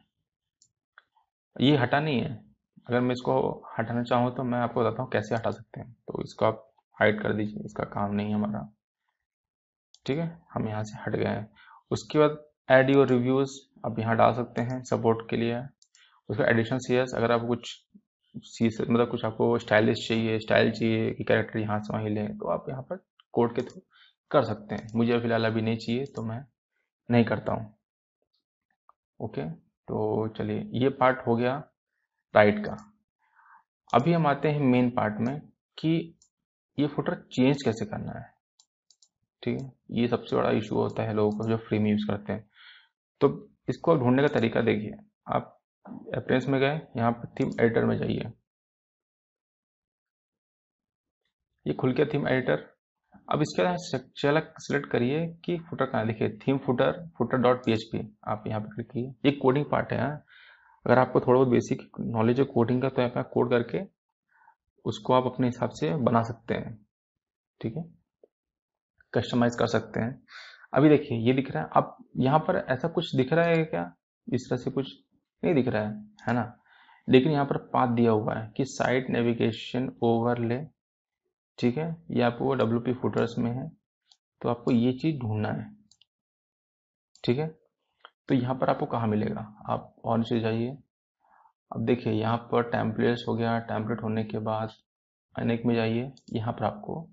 ये हटा नहीं है। अगर मैं इसको हटाना चाहूँ तो मैं आपको बताता हूँ कैसे हटा सकते हैं। तो इसको आप हाइड कर दीजिए, इसका काम नहीं है हमारा। ठीक है? हम यहाँ से हट गए हैं। उसके बाद एड योर रिव्यूज़ आप यहाँ डाल सकते हैं सपोर्ट के लिए। उसका एडिशन सीएस अगर आप कुछ सी मतलब कुछ आपको स्टाइलिश चाहिए स्टाइल चाहिए कि कैरेक्टर यहाँ से वहीं लें तो आप यहाँ पर कोड के थ्रू कर सकते हैं। मुझे फ़िलहाल अभी नहीं चाहिए तो मैं नहीं करता हूँ। ओके तो चलिए, ये पार्ट हो गया। राइट का। अभी हम आते हैं मेन पार्ट में कि ये फुटर चेंज कैसे करना है। ठीक है? ये सबसे बड़ा इशू होता है लोगों को जो फ्री में यूज़ करते हैं। तो इसको ढूँढने का तरीका देखिए। आप अप्रेंस में गए, यहाँ पर थीम एडिटर में जाइए। ये खुल गया थीम एडिटर अब इसके बाद सेलेक्ट करिए कि फुटर कहाँ देखिए theme footer footer dot PHP आप यहाँ पर क्लिक कीजिए ये कोडिंग पार्ट है हाँ। अगर आपको थोड़ा बहुत बेसिक नॉलेज है कोडिंग का तो पर कोड करके उसको आप अपने हिसाब से बना सकते हैं। ठीक है? कस्टमाइज कर सकते हैं। अभी देखिए, ये दिख रहा है। अब यहाँ पर ऐसा कुछ दिख रहा है क्या? इस तरह से कुछ नहीं दिख रहा है है ना? लेकिन यहाँ पर पाथ दिया हुआ है कि साइट नेविगेशन ओवरले ठीक है? ये आपको डब्ल्यू पी फुटर्स में है तो आपको ये चीज़ ढूंढना है। ठीक है? तो यहाँ पर आपको कहाँ मिलेगा? आप और नीचे जाइए। अब देखिए, यहाँ पर टैंपलेट्स हो गया। टैंपलेट होने के बाद अनेक में जाइए। यहाँ पर आपको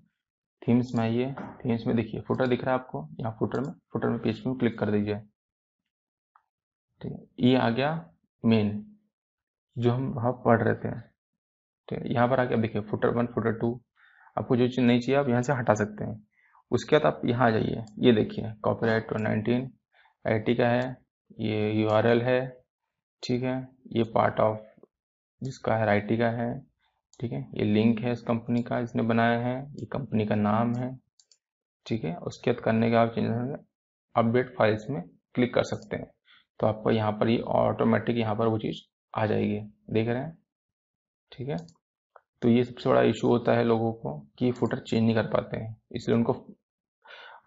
थीम्स में आइए। थीम्स में देखिए फुटर दिख रहा है आपको? यहाँ फुटर में फुटर में पेज में क्लिक कर दीजिए। ठीक है, ये आ गया मेन जो हम वहाँ पढ़ रहे थे। ठीक है, यहाँ पर आके आप देखिए फुटर वन फुटर टू आपको जो चीज़ नहीं चाहिए, आप यहाँ से हटा सकते हैं। उसके बाद आप यहाँ आ जाइए। ये देखिए copyright two nineteen I का है। ये यूआरएल है, ठीक है? ये पार्ट ऑफ़ जिसका है आई का है, ठीक है? ये लिंक है इस कंपनी का इसने बनाया है, ये कंपनी का नाम है, ठीक है? उसके बाद करने के आप चेंज अपडेट फाइल्स में क्लिक कर सकते हैं। तो आपको यहाँ पर ये ऑटोमेटिक यहाँ पर वो चीज़ आ जाएगी। देख रहे हैं? ठीक है? तो ये सबसे बड़ा इशू होता है लोगों को कि फुटर चेंज नहीं कर पाते हैं। इसलिए उनको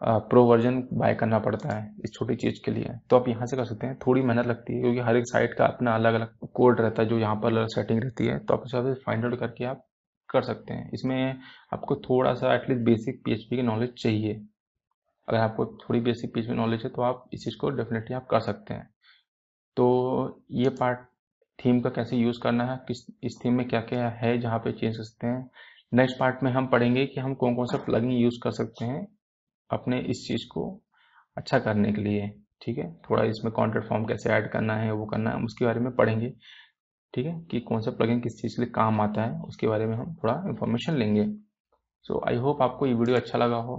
प्रो वर्जन बाय करना पड़ता है इस छोटी चीज़ के लिए। तो आप यहाँ से कर सकते हैं। थोड़ी मेहनत लगती है क्योंकि हर एक साइट का अपना अलग अलग कोड रहता है जो यहाँ पर अलग सेटिंग रहती है। तो आप उस फाइंड आउट करके आप कर सकते हैं। इसमें आपको थोड़ा सा एटलीस्ट बेसिक पीएचपी की नॉलेज चाहिए। अगर आपको थोड़ी बेसिक पीएचपी नॉलेज है तो आप इस चीज़ को डेफिनेटली आप कर सकते हैं। तो ये पार्ट थीम का कैसे यूज़ करना है, किस, इस थीम में क्या क्या है जहाँ पे चेंज कर सकते हैं। नेक्स्ट पार्ट में हम पढ़ेंगे कि हम कौन कौन सा प्लगइन यूज़ कर सकते हैं। अपने इस चीज़ को अच्छा करने के लिए, ठीक है? थोड़ा इसमें कॉन्ट्रेक्ट फॉर्म कैसे ऐड करना है, वो करना है उसके बारे में पढ़ेंगे, ठीक है? कि कौन सा प्लगइन किस चीज़ के लिए काम आता है, उसके बारे में हम थोड़ा इन्फॉर्मेशन लेंगे। सो आई होप आपको ये वीडियो अच्छा लगा हो।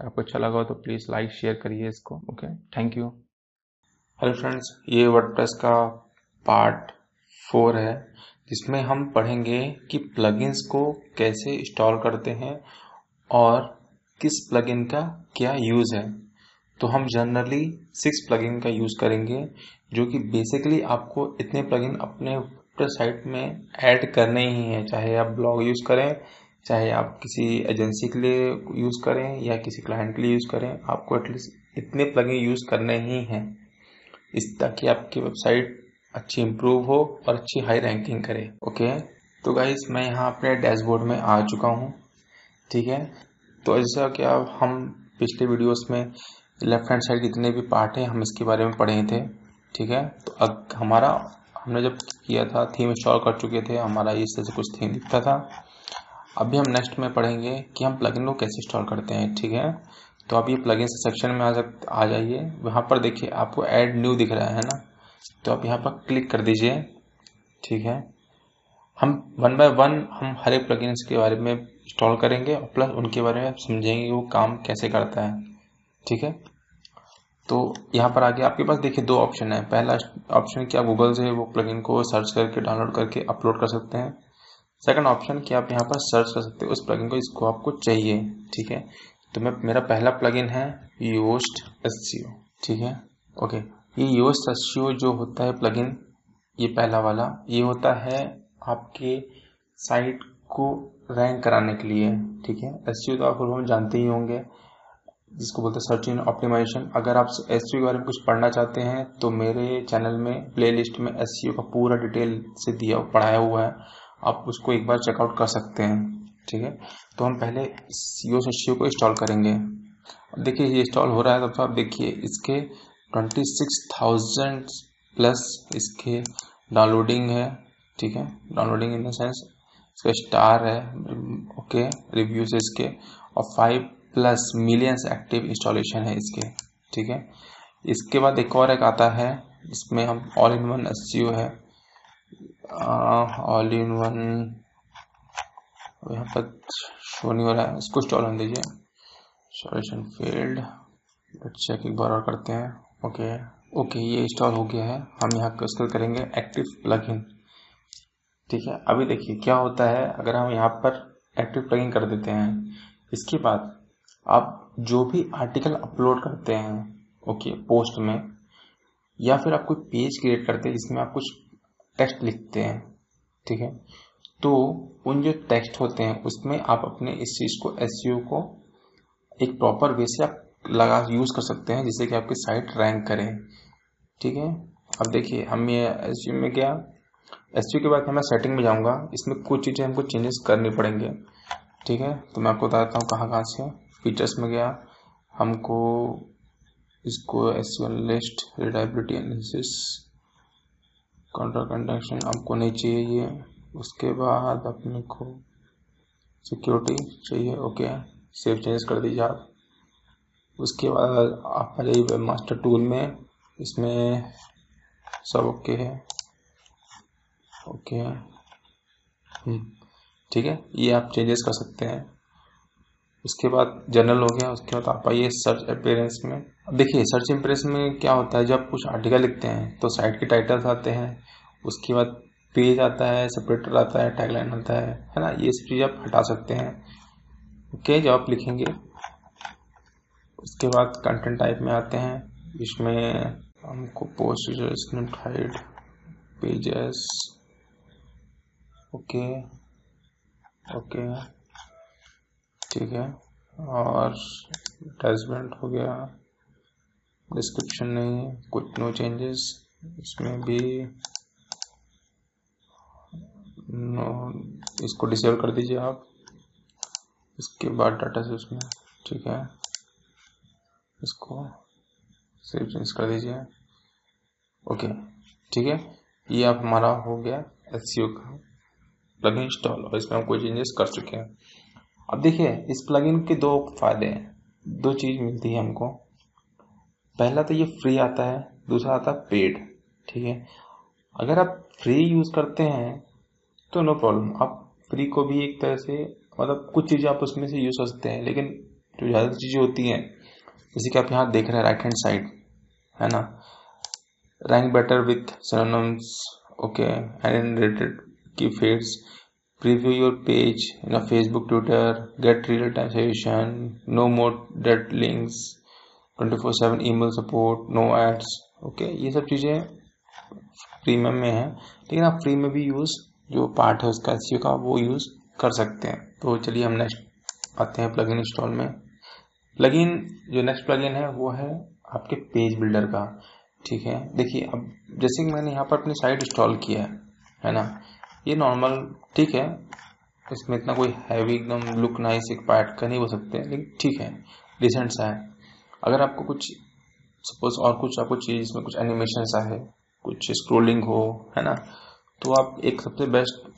आपको अच्छा लगा हो तो प्लीज़ लाइक शेयर करिए इसको okay thank you hello friends ये वर्डप्रेस का पार्ट फोर है, जिसमें हम पढ़ेंगे कि प्लगइन्स को कैसे इंस्टॉल करते हैं और किस प्लगइन का क्या यूज़ है? तो हम जनरली सिक्स प्लगइन का यूज़ करेंगे, जो कि बेसिकली आपको इतने प्लगइन अपने साइट में ऐड करने ही हैं। चाहे आप ब्लॉग यूज़ करें, चाहे आप किसी एजेंसी के लिए यूज़ करें या किसी क्लाइंट के लिए यूज़ करें, आपको एटलीस्ट इतने प्लगइन यूज़ करने ही हैं, इस ताकि आपकी वेबसाइट अच्छी इम्प्रूव हो और अच्छी हाई रैंकिंग करे। ओके तो गाइस मैं यहाँ अपने डैशबोर्ड में आ चुका हूँ। ठीक है? तो ऐसा क्या हम पिछले वीडियोस में लेफ़्ट हैंड साइड जितने भी पार्ट हैं, हम इसके बारे में पढ़े थे, ठीक है? तो अब हमारा, हमने जब किया था थीम इंस्टॉल कर चुके थे, हमारा इस तरह से कुछ थीम दिखता था। अभी हम नेक्स्ट में पढ़ेंगे कि हम प्लगइन को कैसे इंस्टॉल करते हैं, ठीक है? तो आप ये प्लगइन सेक्शन में आ सक आ जाइए। वहाँ पर देखिए, आपको ऐड न्यू दिख रहा है ना? तो आप यहाँ पर क्लिक कर दीजिए, ठीक है? हम वन बाय वन हम हर एक प्लगइन के बारे में इंस्टॉल करेंगे और प्लस उनके बारे में समझेंगे वो काम कैसे करता है। ठीक है? तो यहाँ पर आगे आपके पास देखिए दो ऑप्शन है। पहला ऑप्शन कि आप गूगल से वो प्लगइन को सर्च करके डाउनलोड करके अपलोड कर सकते हैं। सेकंड ऑप्शन कि आप यहाँ पर सर्च कर सकते हो, उस प्लगइन को, इसको आपको चाहिए। ठीक है? तो मैं, मेरा पहला प्लगइन है योस्ट एस ठीक है? ओके ये योस्ट एस जो होता है प्लगइन ये पहला वाला, ये होता है आपके साइट को रैंक कराने के लिए, ठीक है? एस तो आप हम जानते ही होंगे, जिसको बोलते हैं सर्च इन ऑप्टिमाइजेशन अगर आप एस के बारे में कुछ पढ़ना चाहते हैं तो मेरे चैनल में प्लेलिस्ट में एस का पूरा डिटेल से दिया, पढ़ाया हुआ है। आप उसको एक बार चेकआउट कर सकते हैं, ठीक है? तो हम पहले सी सी को इंस्टॉल करेंगे। देखिए, ये इंस्टॉल हो रहा है तो आप देखिए, इसके ट्वेंटी सिक्स थाउज़ेंड प्लस इसके डाउनलोडिंग है, ठीक है? डाउनलोडिंग इन द सेंस इसका स्टार है, ओके, रिव्यूज़ है इसके, और five plus millions active installation है इसके, ठीक है? इसके बाद एक और एक आता है इसमें हम ऑल इन वन एस है। ऑल इन वन यहाँ पर शो नहीं हो रहा है, इसको इंस्टॉल होने दीजिए। सॉल्यूशन फेल्ड चेक एक बार और करते हैं, ओके। ओके, ये इंस्टॉल हो गया है, हम यहाँ इसको करेंगे एक्टिव प्लगइन ठीक है? अभी देखिए, क्या होता है, अगर हम यहाँ पर एक्टिव प्लगइन कर देते हैं, इसके बाद आप जो भी आर्टिकल अपलोड करते हैं ओके पोस्ट में, या फिर आप कोई पेज क्रिएट करते हैं जिसमें आप कुछ टेक्स्ट लिखते हैं, ठीक है? तो उन जो टेक्स्ट होते हैं, उसमें आप अपने इस चीज़ को एस e को एक प्रॉपर वे से आप लगा यूज़ कर सकते हैं, जिससे कि आपकी साइट रैंक करे, ठीक है? अब देखिए, हम ये एस e में गया एस के बाद मैं सेटिंग में जाऊँगा। इसमें कुछ चीज़ें हमको चेंजेस करनी पड़ेंगे। ठीक है? तो मैं आपको बताता हूँ कहाँ कहाँ से। फीचर्स में गया। हमको इसको S list readability analysis counter conduction आपको नहीं चाहिए। ये उसके बाद अपने को सिक्योरिटी चाहिए। ओके? सेव चेंज कर दीजिए आप। उसके बाद आप पहले वेब मास्टर टूल में। इसमें सब ओके है। ओके। हम्म, ठीक है ये आप चेंजेस कर सकते हैं। उसके बाद जनरल हो गया उसके बाद आप आइए सर्च अपेरेंस में। देखिए सर्च इम्प्रेस में क्या होता है जब कुछ आर्टिकल लिखते हैं तो साइट के टाइटल्स आते हैं उसके बाद पेज आता है सेपरेटर आता है टैगलाइन आता है है ना? ये सब चीज़ आप हटा सकते हैं। ओके जब आप लिखेंगे उसके बाद कंटेंट टाइप में आते हैं इसमें हमको post hide pages okay okay, ठीक है। और अटैचमेंट हो गया। डिस्क्रिप्शन नहीं कुछ नो चेंजेस इसमें भी नो इसको डिसेबल कर दीजिए आप। इसके बाद डाटा से उसमें, ठीक है। इसको सेव चेंज कर दीजिए। ओके, ठीक है। ये आप हमारा हो गया एस का। प्लगइन इंस्टॉल और इसमें हम कोई चेंजेस कर चुके हैं। अब देखिए, इस प्लगइन के दो फ़ायदे हैं, दो चीज़ मिलती है हमको। पहला तो ये फ्री आता है, दूसरा आता है पेड ठीक है? अगर आप फ्री यूज़ करते हैं तो नो प्रॉब्लम आप फ्री को भी एक तरह से मतलब कुछ चीज़ें आप उसमें से यूज़ कर सकते हैं, लेकिन जो ज़्यादा चीज़ें होती हैं, जैसे कि आप यहाँ देख रहे हैं राइट हैंड साइड है ना? Rank better with okay okay, and rated keywords preview your page in a facebook, twitter, get real time suggestion, no more dead links 24 7 email support, no ads okay ये सब चीज़ें premium में है, लेकिन आप free में भी यूज़ जो पार्ट है उसका एस का, वो यूज़ कर सकते हैं। तो चलिए हम नेक्स्ट आते हैं प्लगइन इंस्टॉल में। प्लगइन जो नेक्स्ट प्लगइन है, वो है आपके पेज बिल्डर का, ठीक है? देखिए, अब जैसे कि मैंने यहाँ पर अपनी साइट इंस्टॉल किया है है ना? ये नॉर्मल ठीक है। इसमें इतना कोई हैवी एकदम लुक नाइस एक पार्ट का नहीं हो सकते, लेकिन ठीक है डिसेंट सा है। अगर आपको कुछ सपोज़ और कुछ आपको चीज़ इसमें कुछ एनिमेशन सा है, कुछ स्क्रोलिंग हो, है ना तो आप एक सबसे बेस्ट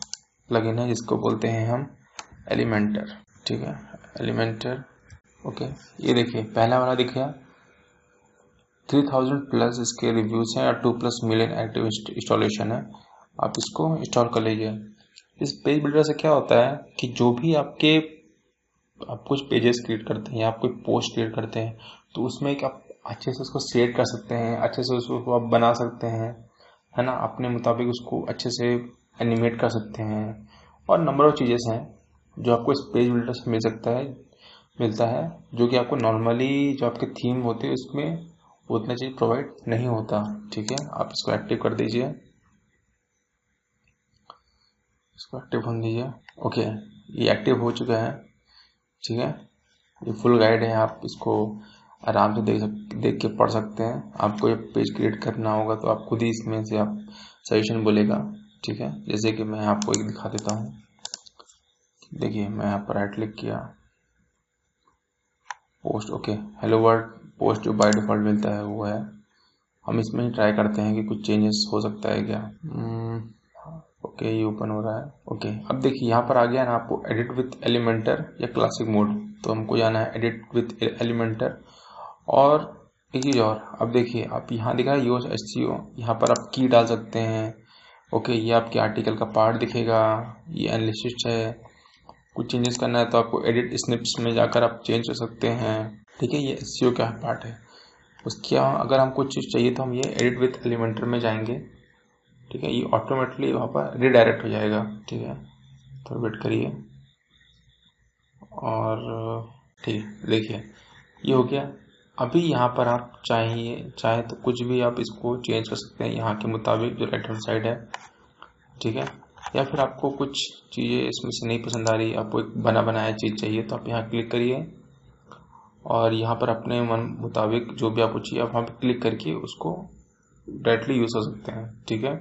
प्लगइन है जिसको बोलते हैं हम एलिमेंटर ठीक है। एलिमेंटर ओके ये देखिए, पहला वाला दिख गया। थ्री थाउज़ेंड प्लस इसके रिव्यूज़ हैं, और two plus million active installation है। आप इसको इंस्टॉल कर लीजिए। इस पेज बिल्डर से क्या होता है कि जो भी आपके आप कुछ पेजेस क्रिएट करते हैं आप कोई पोस्ट क्रिएट करते हैं तो उसमें एक आप अच्छे से उसको सेट कर सकते हैं, अच्छे से उसको आप बना सकते हैं, है ना? अपने मुताबिक उसको अच्छे से एनिमेट कर सकते हैं। और नंबर ऑफ़ चीज़ें हैं जो आपको इस पेज बिल्डर से मिल सकता है, मिलता है, जो कि आपको नॉर्मली जो आपके थीम होते हैं, उसमें उतना चीज़ प्रोवाइड नहीं होता। ठीक है? आप इसको एक्टिव कर दीजिए। इसको एक्टिव होने दीजिए। ओके ये एक्टिव हो चुका है। ठीक है? ये फुल गाइड है, आप इसको आराम से देख सक, देख के पढ़ सकते हैं। आपको ये पेज क्रिएट करना होगा तो आप खुद ही इसमें से आप सजेशन बोलेगा। ठीक है? जैसे कि मैं आपको एक दिखा देता हूँ। देखिए, मैं यहाँ पर राइट क्लिक किया। Post okay hello world post जो बाय डिफ़ॉल्ट मिलता है, वो है। हम इसमें ट्राई करते हैं कि कुछ चेंजेस हो सकता है क्या? ओके, ये ओपन हो रहा है। ओके, अब देखिए, यहाँ पर आ गया ना आपको एडिट विथ एलिमेंटर या क्लासिक मोड तो हमको जाना है एडिट विथ एलिमेंटर और एक चीज़ और, अब देखिए, आप यहाँ दिखा है यूज़ एस सी ओ यहाँ पर आप की डाल सकते हैं। ओके, ये आपके आर्टिकल का पार्ट दिखेगा। ये एनालिसिस है। कुछ चेंजेस करना है तो आपको एडिट स्निप्स में जाकर आप चेंज कर सकते हैं। ठीक है, ये एस सी ओ का पार्ट है। उसके अगर हम कुछ चीज़ चाहिए तो हम ये एडिट विथ एलिमेंटर में जाएँगे। ठीक है, ये ऑटोमेटिकली वहाँ पर रिडायरेक्ट हो जाएगा, ठीक है? तो वेट करिए। और, ठीक देखिए, ये हो गया। अभी यहाँ पर आप चाहिए चाहे तो कुछ भी आप इसको चेंज कर सकते हैं। यहाँ के मुताबिक जो राइट हैंड साइड है, ठीक है? या फिर आपको कुछ चीज़ें इसमें से नहीं पसंद आ रही, आपको एक बना बनाया चीज़ चाहिए तो आप यहाँ क्लिक करिए। और यहाँ पर अपने मन मुताबिक जो भी आपको चाहिए, आप वहाँ पर क्लिक करके उसको डायरेक्टली यूज़ कर सकते हैं, ठीक है?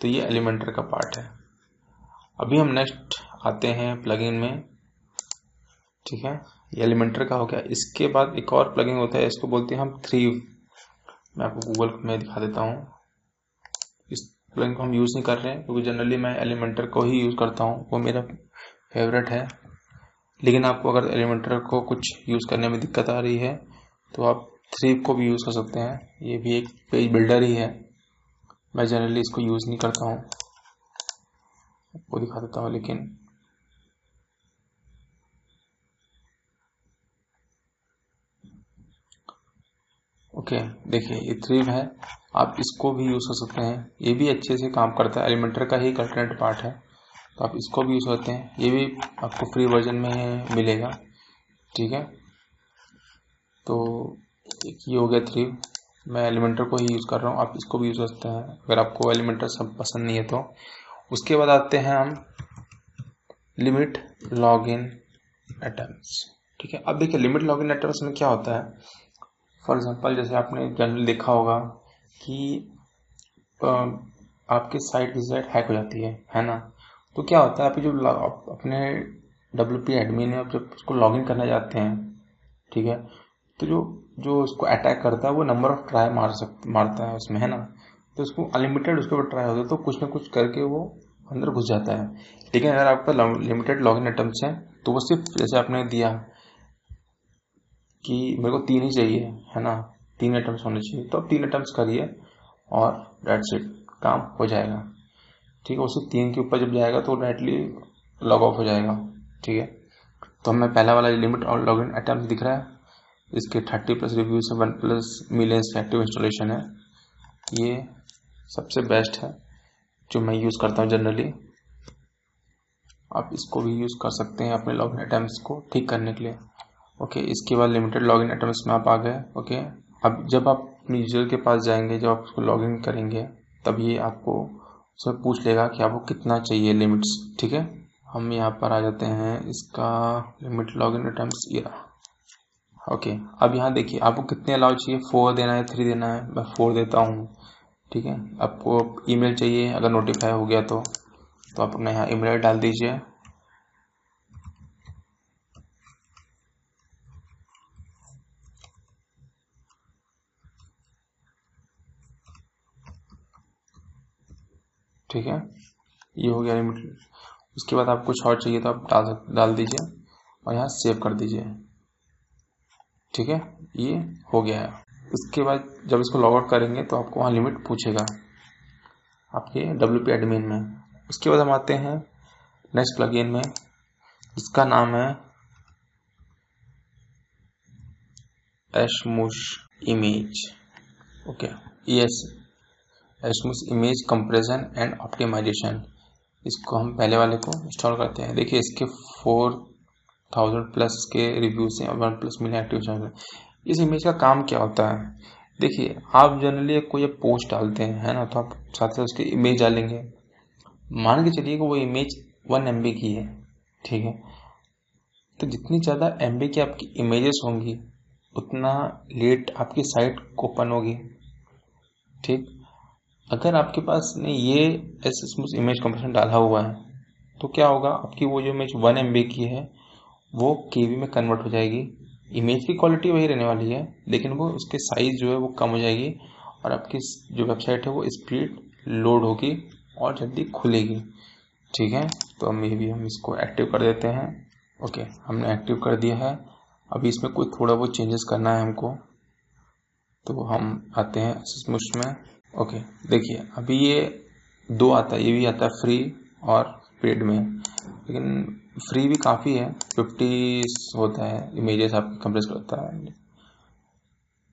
तो ये एलिमेंटर का पार्ट है। अभी हम नेक्स्ट आते हैं प्लगइन में, ठीक है? ये एलिमेंटर का हो गया। इसके बाद एक और प्लगइन होता है, इसको बोलते हैं हम थ्री मैं आपको गूगल में दिखा देता हूँ। इस प्लगइन को हम यूज़ नहीं कर रहे हैं, क्योंकि जनरली मैं एलिमेंटर को ही यूज़ करता हूँ। वो मेरा फेवरेट है। लेकिन आपको अगर एलिमेंटर को कुछ यूज़ करने में दिक्कत आ रही है तो आप थ्री को भी यूज़ कर सकते हैं। ये भी एक पेज बिल्डर ही है। मैं जनरली इसको यूज़ नहीं करता हूँ। आपको दिखा देता हूँ, लेकिन ओके, देखिए, ये थ्री है। आप इसको भी यूज़ कर सकते हैं। ये भी अच्छे से काम करता है। एलिमेंटर का ही अल्टरनेट पार्ट है। तो आप इसको भी यूज़ करते हैं। ये भी आपको फ्री वर्जन में मिलेगा। ठीक है? तो ये हो गया थ्री मैं एलिमेंटर को ही यूज़ कर रहा हूँ। आप इसको भी यूज़ कर सकते हैं। अगर आपको एलिमेंटर सब पसंद नहीं है तो। उसके बाद आते हैं हम लिमिट लॉग इन अटैम्प्ट ठीक है? अब देखिए लिमिट लॉग इन अटैम्प्ट में क्या होता है? फॉर एग्जांपल जैसे आपने जनरल देखा होगा कि आपकी साइट की साइट हैक हो जाती है है ना? तो क्या होता है? आप जो अपने डब्ल्यू पी एडमिन में आप जब उसको लॉगिन करने जाते हैं, ठीक है? तो जो जो उसको अटैक करता है, वो नंबर ऑफ़ ट्राई मार सक, मारता है उसमें, है ना? तो उसको अनलिमिटेड उसके ऊपर ट्राई होता है तो कुछ ना कुछ करके वो अंदर घुस जाता है। लेकिन अगर आपका लिमिटेड लॉगिन अटम्प्ट है तो वो सिर्फ़, जैसे आपने दिया कि मेरे को तीन ही चाहिए, है ना? तीन अटम्प्ट होने चाहिए तो आप तीन अटम्प्ट करिए और डेट्स इट काम हो जाएगा। ठीक है, उसे तीन के ऊपर जब जाएगा तो डायरेक्टली लॉग ऑफ़ हो जाएगा। ठीक है? तो हमें पहला वाला लिमिट और लॉगिन अटैम्प्ट दिख रहा है। इसके थर्टी प्लस रिव्यूज़ है one plus millions active installation है। ये सबसे बेस्ट है, जो मैं यूज़ करता हूँ जनरली आप इसको भी यूज़ कर सकते हैं अपने लॉगिन अटैम्प्ट को ठीक करने के लिए। ओके इसके बाद लिमिटेड लॉगिन अटैम्प्ट में आप आ गए ओके अब जब आप अपने यूज़र के पास जाएँगे, जब आप उसको लॉगिन करेंगे, तब ये आपको उसमें पूछ लेगा कि आपको कितना चाहिए लिमिट्स ठीक है? हम यहाँ पर आ जाते हैं, इसका लिमिट लॉगिन अटैम्प्ट ये ओके अब यहाँ देखिए, आपको कितने अलाउ चाहिए? फोर देना है थ्री देना है, मैं फोर देता हूँ। ठीक है? आपको ईमेल चाहिए, अगर नोटिफाई हो गया तो। तो आप अपना यहाँ ईमेल डाल दीजिए। ठीक है? ये हो गया उसके बाद आप कुछ और चाहिए तो आप डाल डाल दीजिए और यहाँ सेव कर दीजिए। ठीक है? ये हो गया है। इसके बाद जब इसको लॉग आउट करेंगे तो आपको वहाँ लिमिट पूछेगा आपके डब्ल्यू पी एडमिन में। उसके बाद हम आते हैं नेक्स्ट प्लगइन में इसका नाम है Smush image okay? Yes Smush image compression and optimization इसको हम पहले वाले को इंस्टॉल करते हैं। देखिए, इसके फोर थाउज़ेंड प्लस के रिव्यूज़ हैं, वन प्लस मिलियन एक्टिव इस इमेज का काम क्या होता है? देखिए, आप जनरली कोई पोस्ट डालते हैं, है ना तो आप साथ साथ उसकी इमेज डालेंगे। मान के चलिए कि वो इमेज वन एम की है, ठीक है? तो जितनी ज़्यादा एमबी की आपकी इमेजेस होंगी, उतना लेट आपकी साइट ओपन होगी, ठीक? अगर आपके पास ने ये एस इमेज कंप्रेशन डाला हुआ है तो क्या होगा? आपकी वो जो इमेज वन एम की है वो के में कन्वर्ट हो जाएगी। इमेज की क्वालिटी वही रहने वाली है, लेकिन वो उसके साइज़ जो है वो कम हो जाएगी और आपकी जो वेबसाइट है वो स्पीड लोड होगी और जल्दी खुलेगी। ठीक है? तो हम ये भी हम इसको एक्टिव कर देते हैं। ओके हमने एक्टिव कर दिया है। अभी इसमें कोई थोड़ा बहुत चेंजेस करना है हमको। तो हम आते हैं मुश में। ओके देखिए, अभी ये दो आता है। ये भी आता है फ्री और पेड में। लेकिन फ्री भी काफ़ी है फिफ्टी होता है इमेजेस आप कंप्रेस करता है।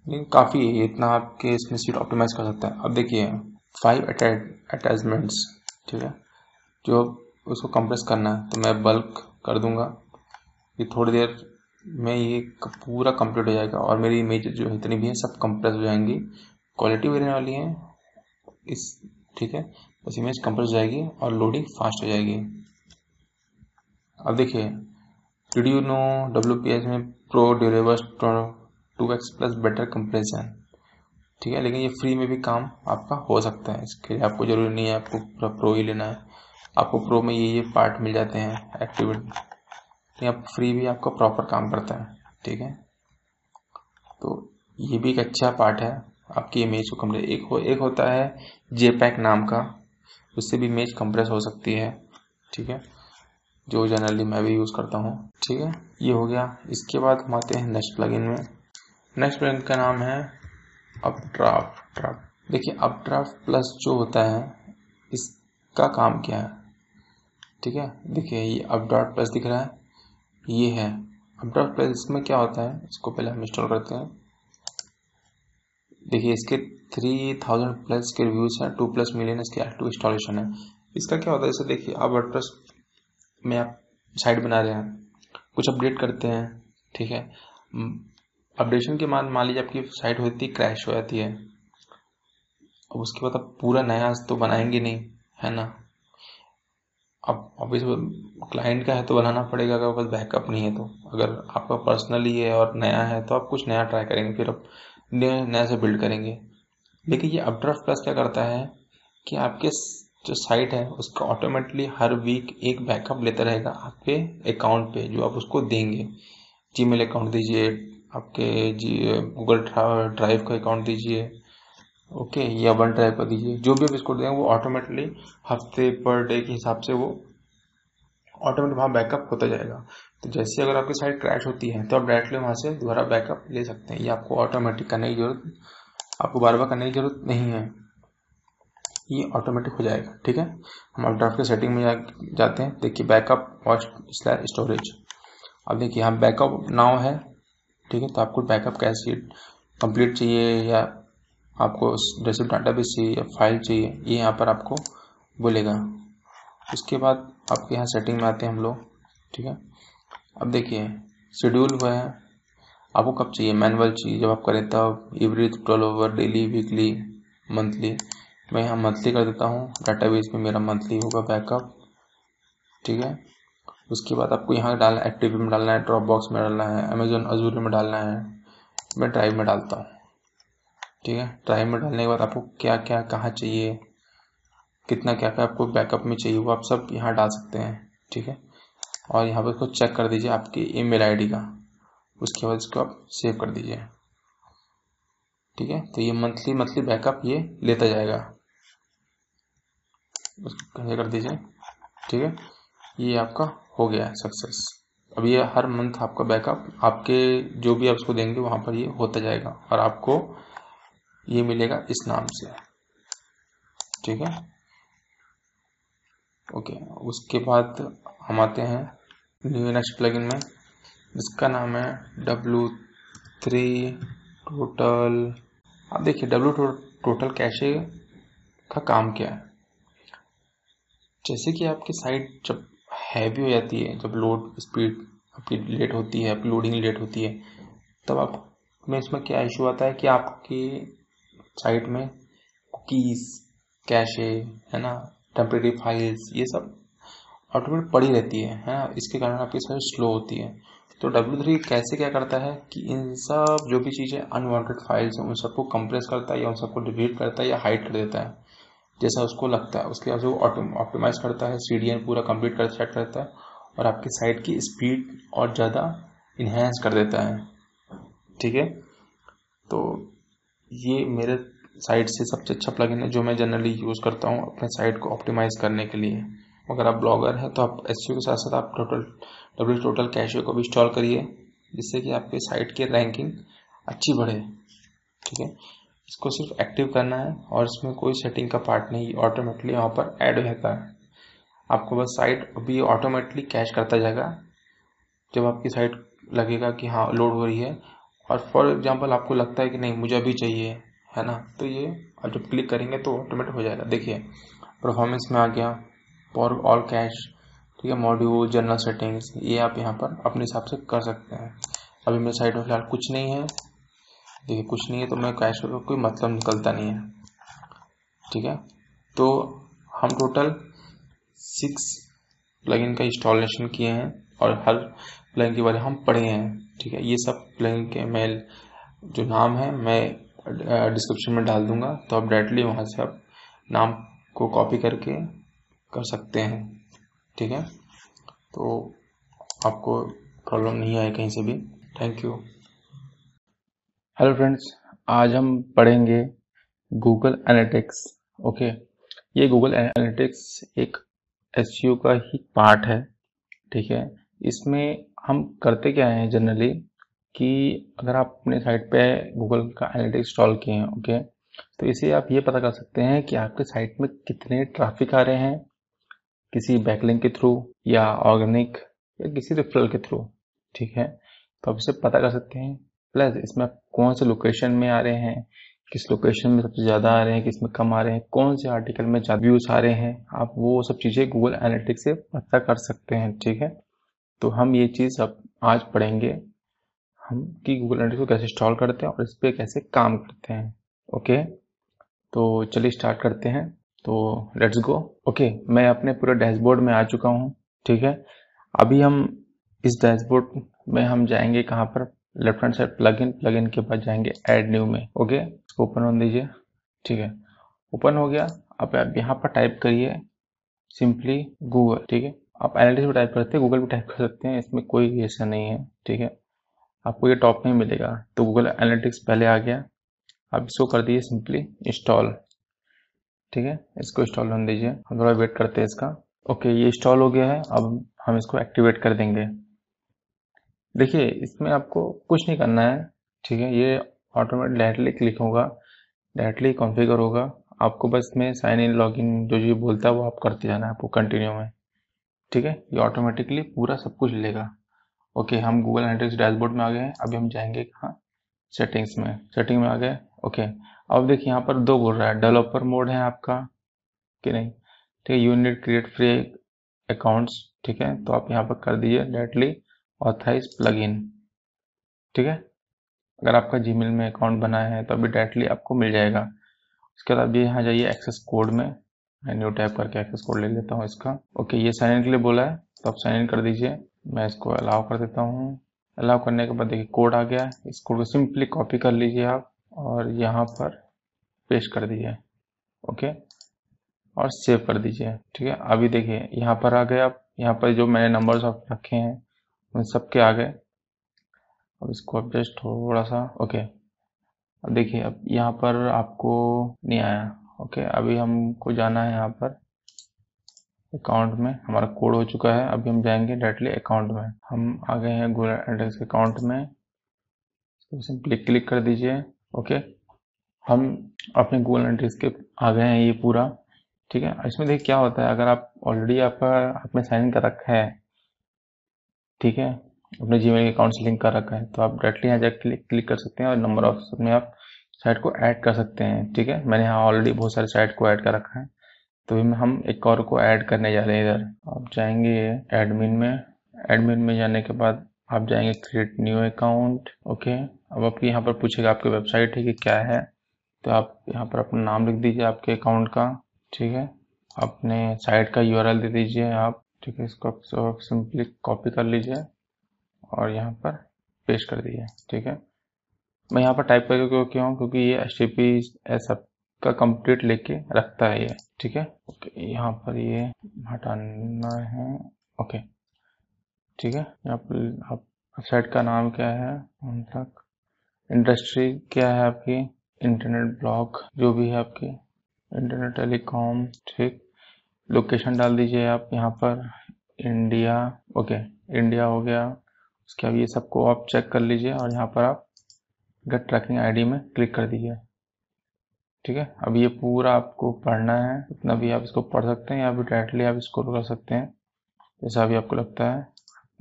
लेकिन काफ़ी है इतना आपके इसमें सीट ऑप्टिमाइज कर सकता है। अब देखिए फाइव अटैचमेंट्स ठीक है, जो उसको कंप्रेस करना है तो मैं बल्क कर दूँगा। ये थोड़ी देर में ये पूरा कंप्लीट हो जाएगा और मेरी इमेज जो इतनी भी है, सब कंप्रेस हो जाएँगी। क्वालिटी भी रहने वाली है, इस, ठीक है बस इमेज कंप्रेस हो जाएगी और लोडिंग फास्ट हो जाएगी। अब देखिए did you know W P H में pro durable two x plus better compression ठीक है, लेकिन ये फ्री में भी काम आपका हो सकता है। इसके लिए आपको ज़रूरी नहीं है, आपको पूरा प्रो ही लेना है। आपको प्रो में ये ये पार्ट मिल जाते हैं एक्टिविटी आप फ्री भी आपका प्रॉपर काम करता है, ठीक है? तो ये भी एक अच्छा पार्ट है, आपकी इमेज को कम्प्रेस एक हो एक होता है जेपैक नाम का, उससे भी इमेज कंप्रेस हो सकती है, ठीक है? जो जनरली मैं भी यूज़ करता हूँ। ठीक है? ये हो गया। इसके बाद हम आते हैं नेक्स्ट प्लगइन में। नेक्स्ट प्लगइन का नाम है अपड्राफ्ट ड्राफ्ट देखिए अपड्राफ्ट प्लस जो होता है, इसका काम क्या है? ठीक है? देखिए, ये अपड्राफ्ट प्लस दिख रहा है। ये है। अपड्राफ्ट प्लस इसमें क्या होता है? इसको पहले हम इंस्टॉल करते हैं। देखिए, इसके थ्री थाउज़ेंड प्लस के रिव्यूज़ हैं। टू प्लस मिलियन इसके एक्टिव इंस्टॉलेशन है। इसका क्या होता है? जैसे देखिए, आप वर्डप्रेस में आप साइट बना रहे हैं, कुछ अपडेट करते हैं, ठीक है? अपडेशन के बाद मान लीजिए आपकी साइट होती है, क्रैश हो जाती है, अब उसके बाद आप पूरा नया तो बनाएँगे नहीं, है ना? अब ऑफ़िस क्लाइंट का है तो बनाना पड़ेगा, अगर बस बैकअप नहीं है तो। अगर आपका पर्सनली है और नया है तो आप कुछ नया ट्राई करेंगे, फिर आप नया से बिल्ड करेंगे। लेकिन ये अपड्राफ्ट प्लस क्या करता है कि आपके जो साइट है, उसका ऑटोमेटिकली हर वीक एक बैकअप लेता रहेगा आपके अकाउंट पे, जो आप उसको देंगे। जीमेल अकाउंट दीजिए, आपके जी गूगल ड्राइव का अकाउंट दीजिए ओके या वन ड्राइव का दीजिए, जो भी आप इसको देंगे, वो ऑटोमेटिकली हफ़्ते पर डे के हिसाब से वो ऑटोमेटिक वहाँ बैकअप होता जाएगा। तो जैसे अगर आपकी साइट क्रैश होती है तो आप डायरेक्टली वहाँ से दोबारा बैकअप ले सकते हैं। ये आपको ऑटोमेटिक करने की ज़रूरत, आपको बार बार करने की ज़रूरत नहीं है। ये ऑटोमेटिक हो जाएगा, ठीक है? हम ड्राफ्ट के सेटिंग में जाते हैं, देखिए बैकअप और स्टोरेज अब देखिए, यहाँ बैकअप नाउ है, ठीक है? तो आपको बैकअप कैसे कंप्लीट चाहिए या आपको रेसिप डाटाबेस चाहिए या फ़ाइल चाहिए, ये यहाँ पर आपको बोलेगा। उसके बाद आपके यहाँ सेटिंग में आते हैं हम लोग, ठीक है? अब देखिए शेड्यूल हुआ है। आपको कब चाहिए? मैनुअल चाहिए, जब आप करें तब every twelve over daily weekly monthly मैं यहाँ मंथली कर देता हूँ। डाटाबेस में मेरा मंथली होगा बैकअप ठीक है? उसके बाद आपको यहाँ डालना है एक्टिव में डालना है ड्रॉप बॉक्स में डालना है अमेजोन अजूर में डालना है। मैं ड्राइव में डालता हूँ, ठीक है? ड्राइव में डालने के बाद आपको क्या क्या कहाँ चाहिए, कितना क्या क्या आपको बैकअप में चाहिए वो आप सब यहाँ डाल सकते हैं, ठीक है? और यहाँ पर इसको चेक कर दीजिए आपकी ईमेल आईडी का। उसके बाद इसको आप सेव कर दीजिए, ठीक है? तो ये मंथली मंथली बैकअप ये लेता जाएगा। उसको कर दीजिए। ठीक है? ये आपका हो गया है सक्सेस अब ये हर मंथ आपका बैकअप आपके जो भी आप उसको देंगे वहाँ पर ये होता जाएगा और आपको ये मिलेगा इस नाम से। ठीक है? ओके, उसके बाद हम आते हैं न्यू नेक्स्ट प्लगइन में। जिसका नाम है डब्लू थ्री टोटल आप देखिए डब्लू टोटल कैशे का काम क्या है? जैसे कि आपकी साइट जब हैवी हो जाती है, जब लोड स्पीड आपकी लेट होती है लोडिंग लेट होती है, तब आप में इसमें क्या इशू आता है कि आपकी साइट में कुकीज़ कैशे है ना टेम्परेरी फाइल्स ये सब ऑटोमेटिक पड़ी रहती है है ना, इसके कारण आपकी साइट स्लो होती है। तो डब्ल्यू थ्री कैसे क्या करता है कि इन सब जो भी चीज़ें अनवांटेड फाइल्स हैं, उन सबको कंप्रेस करता है या उन सबको डिलीट करता है या हाइड कर देता है। जैसा उसको लगता है, उसके बाद वो ऑप्टिमाइज करता है सी पूरा कंप्लीट कर सेट करता है और आपकी साइट की स्पीड और ज़्यादा इन्हेंस कर देता है। ठीक है? तो ये मेरे साइट से सबसे अच्छा प्लगइन है जो मैं जनरली यूज़ करता हूँ अपने साइट को ऑप्टिमाइज करने के लिए। अगर आप ब्लॉगर हैं तो आप एस के साथ साथ आप टोटल डब्ल्यू टोटल कैशे को भी इंस्टॉल करिए, जिससे कि आपके साइट की रैंकिंग अच्छी बढ़े। ठीक है? इसको सिर्फ़ एक्टिव करना है और इसमें कोई सेटिंग का पार्ट नहीं ऑटोमेटिकली यहाँ पर ऐड रहता है। आपको बस साइट अभी ऑटोमेटिकली कैश करता जाएगा, जब आपकी साइट लगेगा कि हाँ लोड हो रही है। और फॉर एग्जांपल आपको लगता है कि नहीं, मुझे अभी चाहिए, है ना? तो ये आप जब क्लिक करेंगे तो ऑटोमेटिक हो जाएगा। देखिए परफॉर्मेंस में आ गया फॉर ऑल कैश ठीक है मॉड्यूल जनरल सेटिंग्स ये आप यहाँ पर अपने हिसाब से कर सकते हैं। अभी मेरे साइड में फ़िलहाल कुछ नहीं है। देखिए, कुछ नहीं है तो मैं कैश का कोई मतलब निकलता नहीं है। ठीक है? तो हम टोटल सिक्स प्लगइन का इंस्टॉलेशन किए हैं और हर प्लगइन के बारे हम पढ़े हैं। ठीक है? ये सब प्लगइन के मेल जो नाम है, मैं डिस्क्रिप्शन में डाल दूँगा। तो आप डायरेक्टली वहाँ से आप नाम को कॉपी करके कर सकते हैं। ठीक है? तो आपको प्रॉब्लम नहीं आए कहीं से भी। थैंक यू हेलो फ्रेंड्स आज हम पढ़ेंगे गूगल एनालिटिक्स ओके ये गूगल एनालिटिक्स एक एस का ही पार्ट है, ठीक है? इसमें हम करते क्या हैं जनरली कि अगर आप अपने साइट पे गूगल का एनालिटिक्स इंस्टॉल किए हैं ओके तो इसे आप ये पता कर सकते हैं कि आपके साइट में कितने ट्रैफ़िक आ रहे हैं, किसी बैकलिंक के थ्रू या ऑर्गेनिक या किसी रेफरल के थ्रू ठीक है? तो आप इसे पता कर सकते हैं प्लस इसमें कौन से लोकेशन में आ रहे हैं, किस लोकेशन में सबसे ज़्यादा आ रहे हैं, किसमें कम आ रहे हैं, कौन से आर्टिकल में ज़्यादा व्यूज़ आ रहे हैं, आप वो सब चीज़ें गूगल एनालिटिक्स से पता कर सकते हैं, ठीक है? तो हम ये चीज़ अब आज पढ़ेंगे, हम कि गूगल एनालिटिक्स को कैसे इंस्टॉल करते हैं और इस पर कैसे काम करते हैं, ओके? तो चलिए स्टार्ट करते हैं तो लेट्स गो ओके? मैं अपने पूरे डैशबोर्ड में आ चुका हूँ, ठीक है? अभी हम इस डैशबोर्ड में हम जाएँगे कहाँ पर? Left hand side plug in plug in के बाद जाएँगे एड न्यू में ओके इसको ओपन होने दीजिए, ठीक है? ओपन हो गया अब आप यहाँ पर टाइप करिए सिंपली गूगल ठीक है? आप एनालिटिक्स भी टाइप करते हैं गूगल भी टाइप कर सकते हैं, इसमें कोई ऐसा नहीं है, ठीक है? आपको ये टॉप में मिलेगा तो गूगल एनालिटिक्स पहले आ गया, आप इसको कर दीजिए सिंपली इंस्टॉल ठीक है? इसको इंस्टॉल होने दीजिए, हम थोड़ा वेट करते हैं इसका ओके ये इंस्टॉल हो गया है, अब हम इसको एक्टिवेट कर देंगे। देखिए, इसमें आपको कुछ नहीं करना है, ठीक है? ये ऑटोमेटिक डायरेक्टली क्लिक होगा डायरेक्टली कॉन्फ़िगर होगा। आपको बस में साइन इन लॉगिन जो जो बोलता है वो आप करते जाना है आपको कंटिन्यू में, ठीक है? ये ऑटोमेटिकली पूरा सब कुछ लेगा ओके हम गूगल एनालिटिक्स डैशबोर्ड में आ गए हैं, अभी हम जाएँगे कहाँ? सेटिंग्स में सेटिंग में आ गए ओके अब देखिए, यहाँ पर दो बोल रहा है डेवलपर मोड है आपका, कि नहीं? ठीक है यूनिट क्रिएट फ्री अकाउंट्स ठीक है? तो आप यहाँ पर कर दीजिए डायरेक्टली ऑथराइज प्लगइन ठीक है? अगर आपका जीमेल में अकाउंट बनाया है तो अभी डायरेक्टली आपको मिल जाएगा। उसके बाद अभी यहाँ जाइए एक्सेस कोड में, मैं न्यू टाइप करके एक्सेस कोड ले लेता हूँ इसका। ओके ये साइन इन के लिए बोला है तो आप साइन इन कर दीजिए। मैं इसको अलाउ कर देता हूँ। अलाउ करने के बाद देखिए कोड आ गया है। इस कोड को सिंपली कॉपी कर लीजिए आप और यहाँ पर पेस्ट कर दीजिए। ओके और सेव कर दीजिए, ठीक है? अभी देखिए, यहाँ पर आ गए आप। यहाँ पर जो मैंने नंबर्स आप रखे हैं सबके आ गए अब इसको अब जस्ट थोड़ा सा ओके अब देखिए, अब यहाँ पर आपको नहीं आया ओके अभी हमको जाना है यहाँ पर अकाउंट में। हमारा कोड हो चुका है, अभी हम जाएँगे डायरेक्टली अकाउंट में। हम आ गए हैं गूगल एड्रेस अकाउंट में। सिंपली क्लिक कर दीजिए ओके हम अपने गूगल एड्रेस के आ गए हैं ये पूरा, ठीक है। इसमें देखिए क्या होता है, अगर आप ऑलरेडी आपका, आपने साइन कर रखा है ठीक है? अपने जीमेल अकाउंट से लिंक कर रखा है। तो आप डायरेक्टली यहाँ जाकर क्लिक क्लिक कर सकते हैं और नंबर ऑफ़ में आप साइट को ऐड कर सकते हैं। ठीक है? मैंने यहाँ ऑलरेडी बहुत सारे साइट को ऐड कर रखा है। तो हम एक और को ऐड करने जा रहे हैं इधर। आप जाएँगे एडमिन में। एडमिन में जाने के बाद आप जाएँगे क्रिएट न्यू अकाउंट ओके अब आपके यहाँ पर पूछेगा आपकी वेबसाइट है कि क्या है? तो आप यहाँ पर अपना नाम लिख दीजिए आपके अकाउंट का। ठीक है? अपने साइट का यूआरएल दे दीजिए आप। ठीक है, इसको सिंपली कॉपी कर लीजिए और यहाँ पर पेस्ट कर दीजिए, ठीक है। मैं यहाँ पर टाइप करके क्यों क्यों क्योंकि ये एच टी पी सब का कंप्लीट लेके रखता है ये, ठीक है। ओके, यहाँ पर ये हटाना है, ओके, ठीक है। यहाँ पर आप साइट का नाम क्या है? तक। इंडस्ट्री क्या है आपकी? इंटरनेट ब्लॉग जो भी है आपकी। इंटरनेट टेलीकॉम, ठीक। लोकेशन डाल दीजिए आप यहाँ पर। इंडिया ओके इंडिया हो गया। उसके बाद ये सबको आप चेक कर लीजिए और यहाँ पर आप गेट ट्रैकिंग आईडी में क्लिक कर दीजिए। ठीक है? अब ये पूरा आपको पढ़ना है। इतना भी आप इसको पढ़ सकते हैं या फिर डायरेक्टली आप इसको कर सकते हैं। जैसा भी आपको लगता है,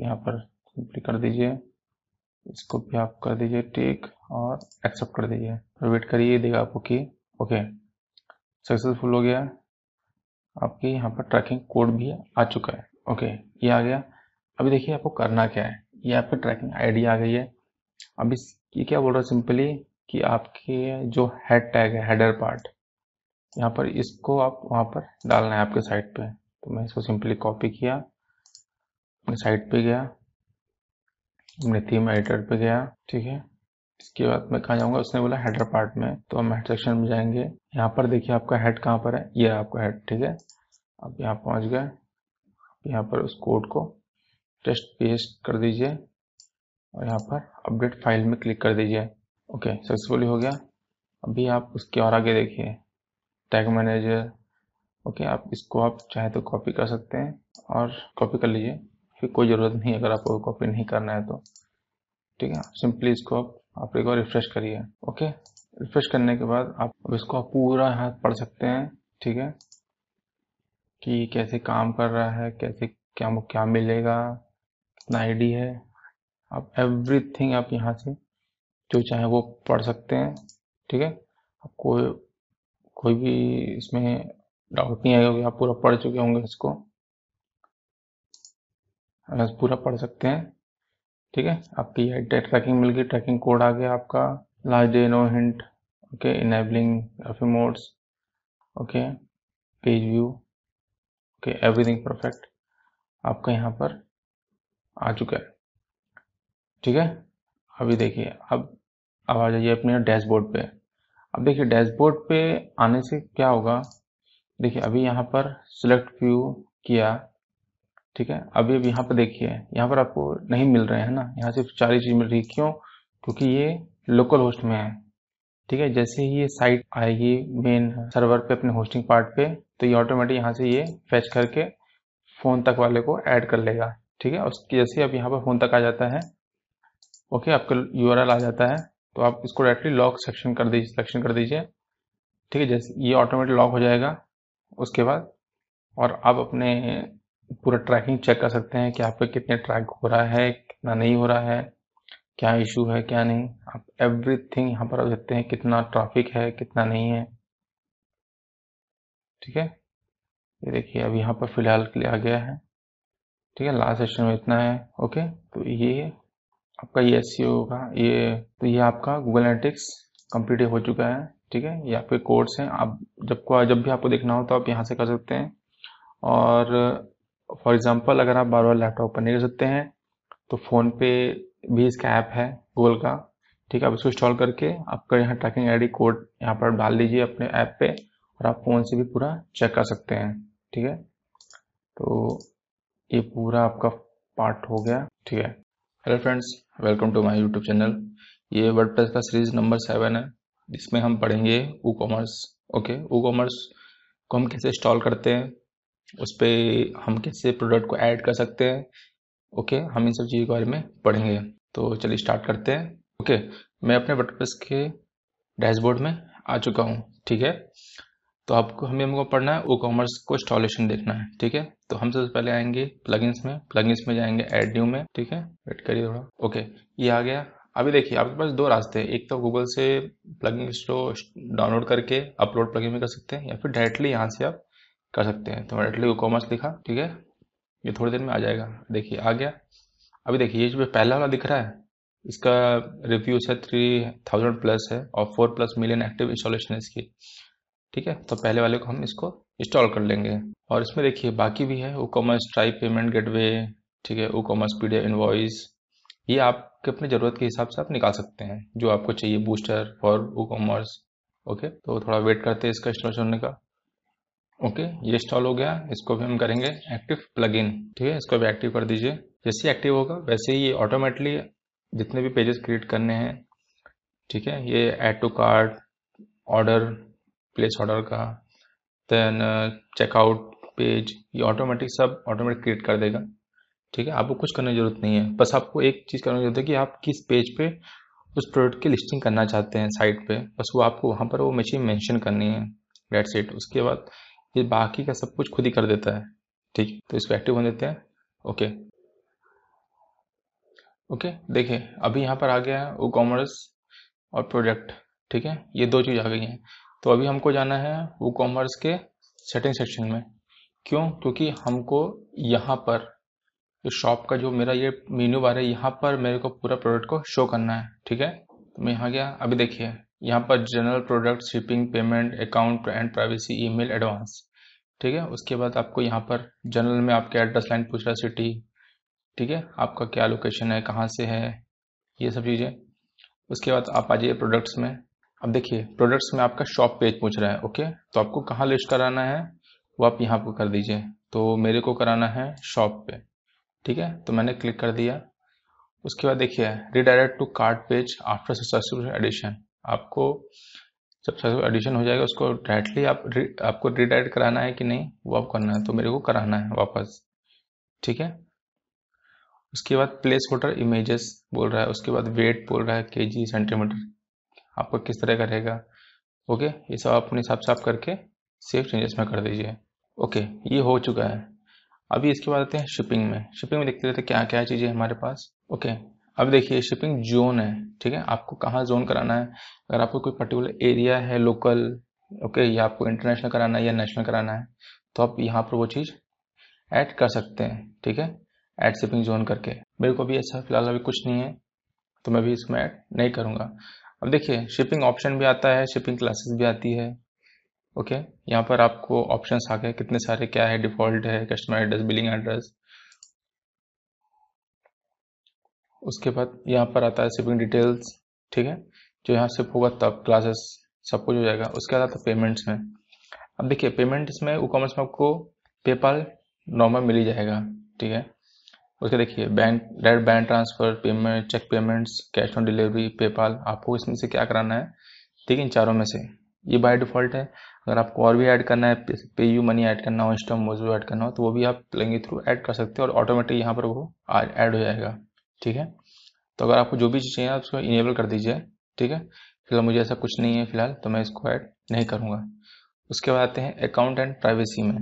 यहाँ पर सिंपली कर दीजिए। इसको भी आप कर दीजिए टेक और एक्सेप्ट कर दीजिए। वेट करिए, देगा आपको कि ओके सक्सेसफुल हो गया। आपके यहाँ पर ट्रैकिंग कोड भी आ चुका है। ओके ये आ गया। अभी देखिए आपको करना क्या है। ये आपकी ट्रैकिंग आईडी आ गई है। अब इस, ये क्या बोल रहा है सिंपली कि आपके जो हेड टैग है हेडर पार्ट यहाँ पर इसको आप वहाँ पर डालना है आपके साइट पे। तो मैं इसको सिंपली कॉपी किया, अपने साइट पे गया, अपने थीम एडिटर पे गया, ठीक है? इसके बाद मैं कहाँ जाऊँगा? उसने बोला हेडर पार्ट में। तो हम हेड सेक्शन में जाएँगे। यहाँ पर देखिए आपका हेड कहाँ पर है? ये आपका हेड ठीक है? अब यहाँ पहुँच गए। यहाँ पर उस कोड को टेस्ट पेस्ट कर दीजिए और यहाँ पर अपडेट फ़ाइल में क्लिक कर दीजिए। ओके सक्सेसफुली हो गया। अभी आप उसके और आगे देखिए। टैग मैनेजर ओके आप इसको आप चाहे तो कॉपी कर सकते हैं और कॉपी कर लीजिए। फिर कोई ज़रूरत नहीं अगर आपको कॉपी नहीं करना है तो। ठीक है? सिंपली इसको आप आप एक बार रिफ्रेश करिए ओके रिफ्रेश करने के बाद आप इसको आप पूरा हाथ पढ़ सकते हैं, ठीक है? कि कैसे काम कर रहा है, कैसे क्या क्या मिलेगा, कितना आईडी है। आप एवरीथिंग आप यहाँ से जो चाहे वो पढ़ सकते हैं, ठीक है? आप कोई कोई भी इसमें डाउट नहीं आएगा कि आप पूरा पढ़ चुके होंगे इसको। पूरा पढ़ सकते हैं। ठीक है? आपकी ट्रैकिंग मिल गई ट्रैकिंग कोड आ गया आपका। Last day no hint okay enabling modes okay page view okay everything perfect आपका यहाँ पर आ चुका है। ठीक है? अभी देखिए, अब अब आ जाइए अपने डैशबोर्ड पे। अब देखिए डैशबोर्ड पे आने से क्या होगा? देखिए, अभी यहाँ पर सिलेक्ट व्यू किया ठीक है? अभी अभी यहाँ पर देखिए, यहाँ पर आपको नहीं मिल रहे हैं ना? यहाँ सिर्फ़ चार ही चीज़ मिल रही है। क्यों? क्योंकि ये लोकल होस्ट में है। ठीक है? जैसे ही ये साइट आएगी मेन सर्वर पे अपने होस्टिंग पार्ट पे तो ये ऑटोमेटिक यहाँ से ये फैच करके फ़ोन तक वाले को ऐड कर लेगा। ठीक है? उसके जैसे अब यहाँ पर फ़ोन तक आ जाता है ओके आपका यूआरएल आ जाता है तो आप इसको डायरेक्टली लॉक सेक्शन कर दीजिए सिलेक्शन कर दीजिए। ठीक है? जैसे ये ऑटोमेटिक लॉक हो जाएगा, उसके बाद और आप अपने पूरा ट्रैकिंग चेक कर सकते हैं कि आप पे कितने ट्रैक हो रहा है, कितना नहीं हो रहा है, क्या इशू है, क्या नहीं। आप एवरीथिंग यहाँ पर देखते हैं, कितना ट्रैफ़िक है, कितना नहीं है। ठीक है? ये देखिए, अब यहाँ पर फ़िलहाल के लिए आ गया है। ठीक है? लास्ट सेशन में इतना है। ओके तो ये आपका ये एस होगा। ये तो ये आपका गूगल एनालिटिक्स कंप्लीट हो चुका है। ठीक है? ये आपके कोर्स हैं। आप जब को, जब भी आपको देखना हो तो आप यहाँ से कर सकते हैं। और फॉर एग्जांपल अगर आप बार बार लैपटॉप पर नहीं कर सकते हैं तो फ़ोन पे भी इसका ऐप है गूगल का। ठीक है, आप इसको इंस्टॉल करके आपका यहाँ ट्रैकिंग आईडी कोड यहाँ पर डाल दीजिए अपने ऐप पे और आप फ़ोन से भी पूरा चेक कर सकते हैं। ठीक है? तो ये पूरा आपका पार्ट हो गया। ठीक है? Hello friends welcome to my YouTube channel ये वर्डप्रेस का सीरीज़ नंबर सेवन है। जिसमें हम पढ़ेंगे ऊ कॉमर्स ओके ऊ कॉमर्स को हम कैसे इंस्टॉल करते हैं? उस पर हम कैसे प्रोडक्ट को ऐड कर सकते हैं। ओके हम इन सब चीज़ों के बारे में पढ़ेंगे। तो चलिए स्टार्ट करते हैं। ओके मैं अपने वर्डप्रेस के डैशबोर्ड में आ चुका हूँ, ठीक है? तो आपको, हमें हमको पढ़ना है ओ कॉमर्स को इंस्टॉलेशन देखना है, ठीक है? तो हम सबसे पहले आएँगे प्लगइन्स में। प्लगइन्स में जाएँगे एड न्यू में, ठीक है? वेट करिए थोड़ा। ओके ये आ गया। अभी देखिए, आपके पास दो रास्ते हैं। एक तो गूगल से प्लगइन को डाउनलोड करके अपलोड प्लगइन में कर सकते हैं, या फिर डायरेक्टली यहाँ से आप कर सकते हैं। तो डायरेक्टली कॉमर्स लिखा ठीक है? ये थोड़ी देर में आ जाएगा। देखिए, आ गया। अभी देखिए, ये जो पहला वाला दिख रहा है, इसका रिव्यू है थ्री थाउज़ेंड प्लस है और four plus million active installation है इसकी, ठीक है? तो पहले वाले को हम इसको इंस्टॉल कर लेंगे। और इसमें देखिए, बाकी भी है WooCommerce tribe payment gateway ठीक है? ओ कॉमर्स पी इनवॉइस ये आपके अपनी ज़रूरत के हिसाब से आप निकाल सकते हैं, जो आपको चाहिए booster for WooCommerce okay तो थोड़ा वेट करते हैं इसका इंस्टॉलेशन होने का। ओके, ये इंस्टॉल हो गया। इसको भी हम करेंगे एक्टिव प्लगइन ठीक है, इसको भी एक्टिव कर दीजिए। जैसे ही एक्टिव होगा, वैसे ही ये ऑटोमेटिकली जितने भी पेजेस क्रिएट करने हैं, ठीक है, ये add to cart order place order का देन चेकआउट पेज ये ऑटोमेटिक सब ऑटोमेटिक क्रिएट कर देगा। ठीक है, आपको कुछ करने की ज़रूरत नहीं है। बस आपको एक चीज़ करने की ज़रूरत है कि आप किस पेज पे उस प्रोडक्ट की लिस्टिंग करना चाहते हैं साइट पे। बस वो आपको वहाँ पर वो मशीन मेंशन करनी है। डेट सेट उसके बाद ये बाकी का सब कुछ खुद ही कर देता है। ठीक? तो इसको एक्टिव बन देते हैं। ओके ओके देखिए, अभी यहाँ पर आ गया है वो कॉमर्स और प्रोडक्ट ठीक है? ये दो चीज़ आ गई हैं। तो अभी हमको जाना है वो कॉमर्स के सेटिंग सेक्शन में। क्यों? क्योंकि हमको यहाँ पर शॉप का जो मेरा ये मेन्यू बार है, यहाँ पर मेरे को पूरा प्रोडक्ट को शो करना है, ठीक है? तो मैं यहाँ गया, अभी देखिए। यहाँ पर general product shipping payment account and privacy email advance ठीक है? उसके बाद आपको यहाँ पर जनरल में आपके एड्रेस लाइन पूछ रहा है सिटी ठीक है? आपका क्या लोकेशन है, कहाँ से है, ये सब चीज़ें। उसके बाद आप आ जाइए प्रोडक्ट्स में। अब देखिए प्रोडक्ट्स में आपका शॉप पेज पूछ रहा है ओके तो आपको कहाँ लिस्ट कराना है, वो आप यहाँ पर कर दीजिए। तो मेरे को कराना है शॉप पे। ठीक है? तो मैंने क्लिक कर दिया। उसके बाद देखिए redirect to cart page after successful addition आपको जब सक्सेसफुल एडिशन हो जाएगा, उसको डायरेक्टली आप आपको रिडायरेक्ट कराना है कि नहीं, वो आप करना है तो मेरे को कराना है वापस। ठीक है? उसके बाद प्लेस होल्डर इमेजेस बोल रहा है, उसके बाद वेट बोल रहा है के जी सेंटीमीटर आपको किस तरह का रहेगा। ओके ये सब आप अपने हिसाब से आप करके सेव चेंजेस में कर दीजिए। ओके ये हो चुका है। अभी इसके बाद आते हैं शिपिंग में। शिपिंग में देखते रहते क्या क्या चीज़ें हमारे पास। ओके अब देखिए शिपिंग जोन है, ठीक है? आपको कहाँ जोन कराना है? अगर आपको कोई पर्टिकुलर एरिया है लोकल ओके या आपको इंटरनेशनल कराना है या नेशनल कराना है तो आप यहाँ पर वो चीज़ ऐड कर सकते हैं, ठीक है? ऐड शिपिंग जोन करके। मेरे को भी ऐसा फ़िलहाल अभी कुछ नहीं है तो मैं भी इसमें ऐड नहीं करूँगा। अब देखिए शिपिंग ऑप्शन भी आता है शिपिंग क्लासेस भी आती है ओके यहाँ पर आपको ऑप्शंस आ गए, कितने सारे क्या है डिफ़ॉल्ट है कस्टमर एड्रेस बिलिंग एड्रेस उसके बाद यहाँ पर आता है शिपिंग डिटेल्स ठीक है? जो यहाँ शिप होगा तब क्लासेस सब कुछ हो जाएगा। उसके बाद आता है पेमेंट्स में। अब देखिए पेमेंट इसमें ई कॉमर्स में आपको पेपाल नॉर्मल मिल ही जाएगा, ठीक है? उसके देखिए bank direct bank transfer payment check payments cash on delivery PayPal आपको इसमें से क्या कराना है? ठीक है, इन चारों में से। ये बाय डिफ़ॉल्ट है। अगर आपको और भी ऐड करना है पे यू मनी ऐड करना हो इंस्टा मोजो ऐड करना हो तो वो भी आप लेंगे थ्रू ऐड कर सकते हो और ऑटोमेटिक यहाँ पर वो ऐड हो जाएगा। ठीक है? तो अगर आपको जो भी चीज़ चाहिए, आप उसको इनेबल कर दीजिए, ठीक है? फ़िलहाल मुझे ऐसा कुछ नहीं है फ़िलहाल तो मैं इसको ऐड नहीं करूँगा। उसके बाद आते हैं अकाउंट एंड प्राइवेसी में।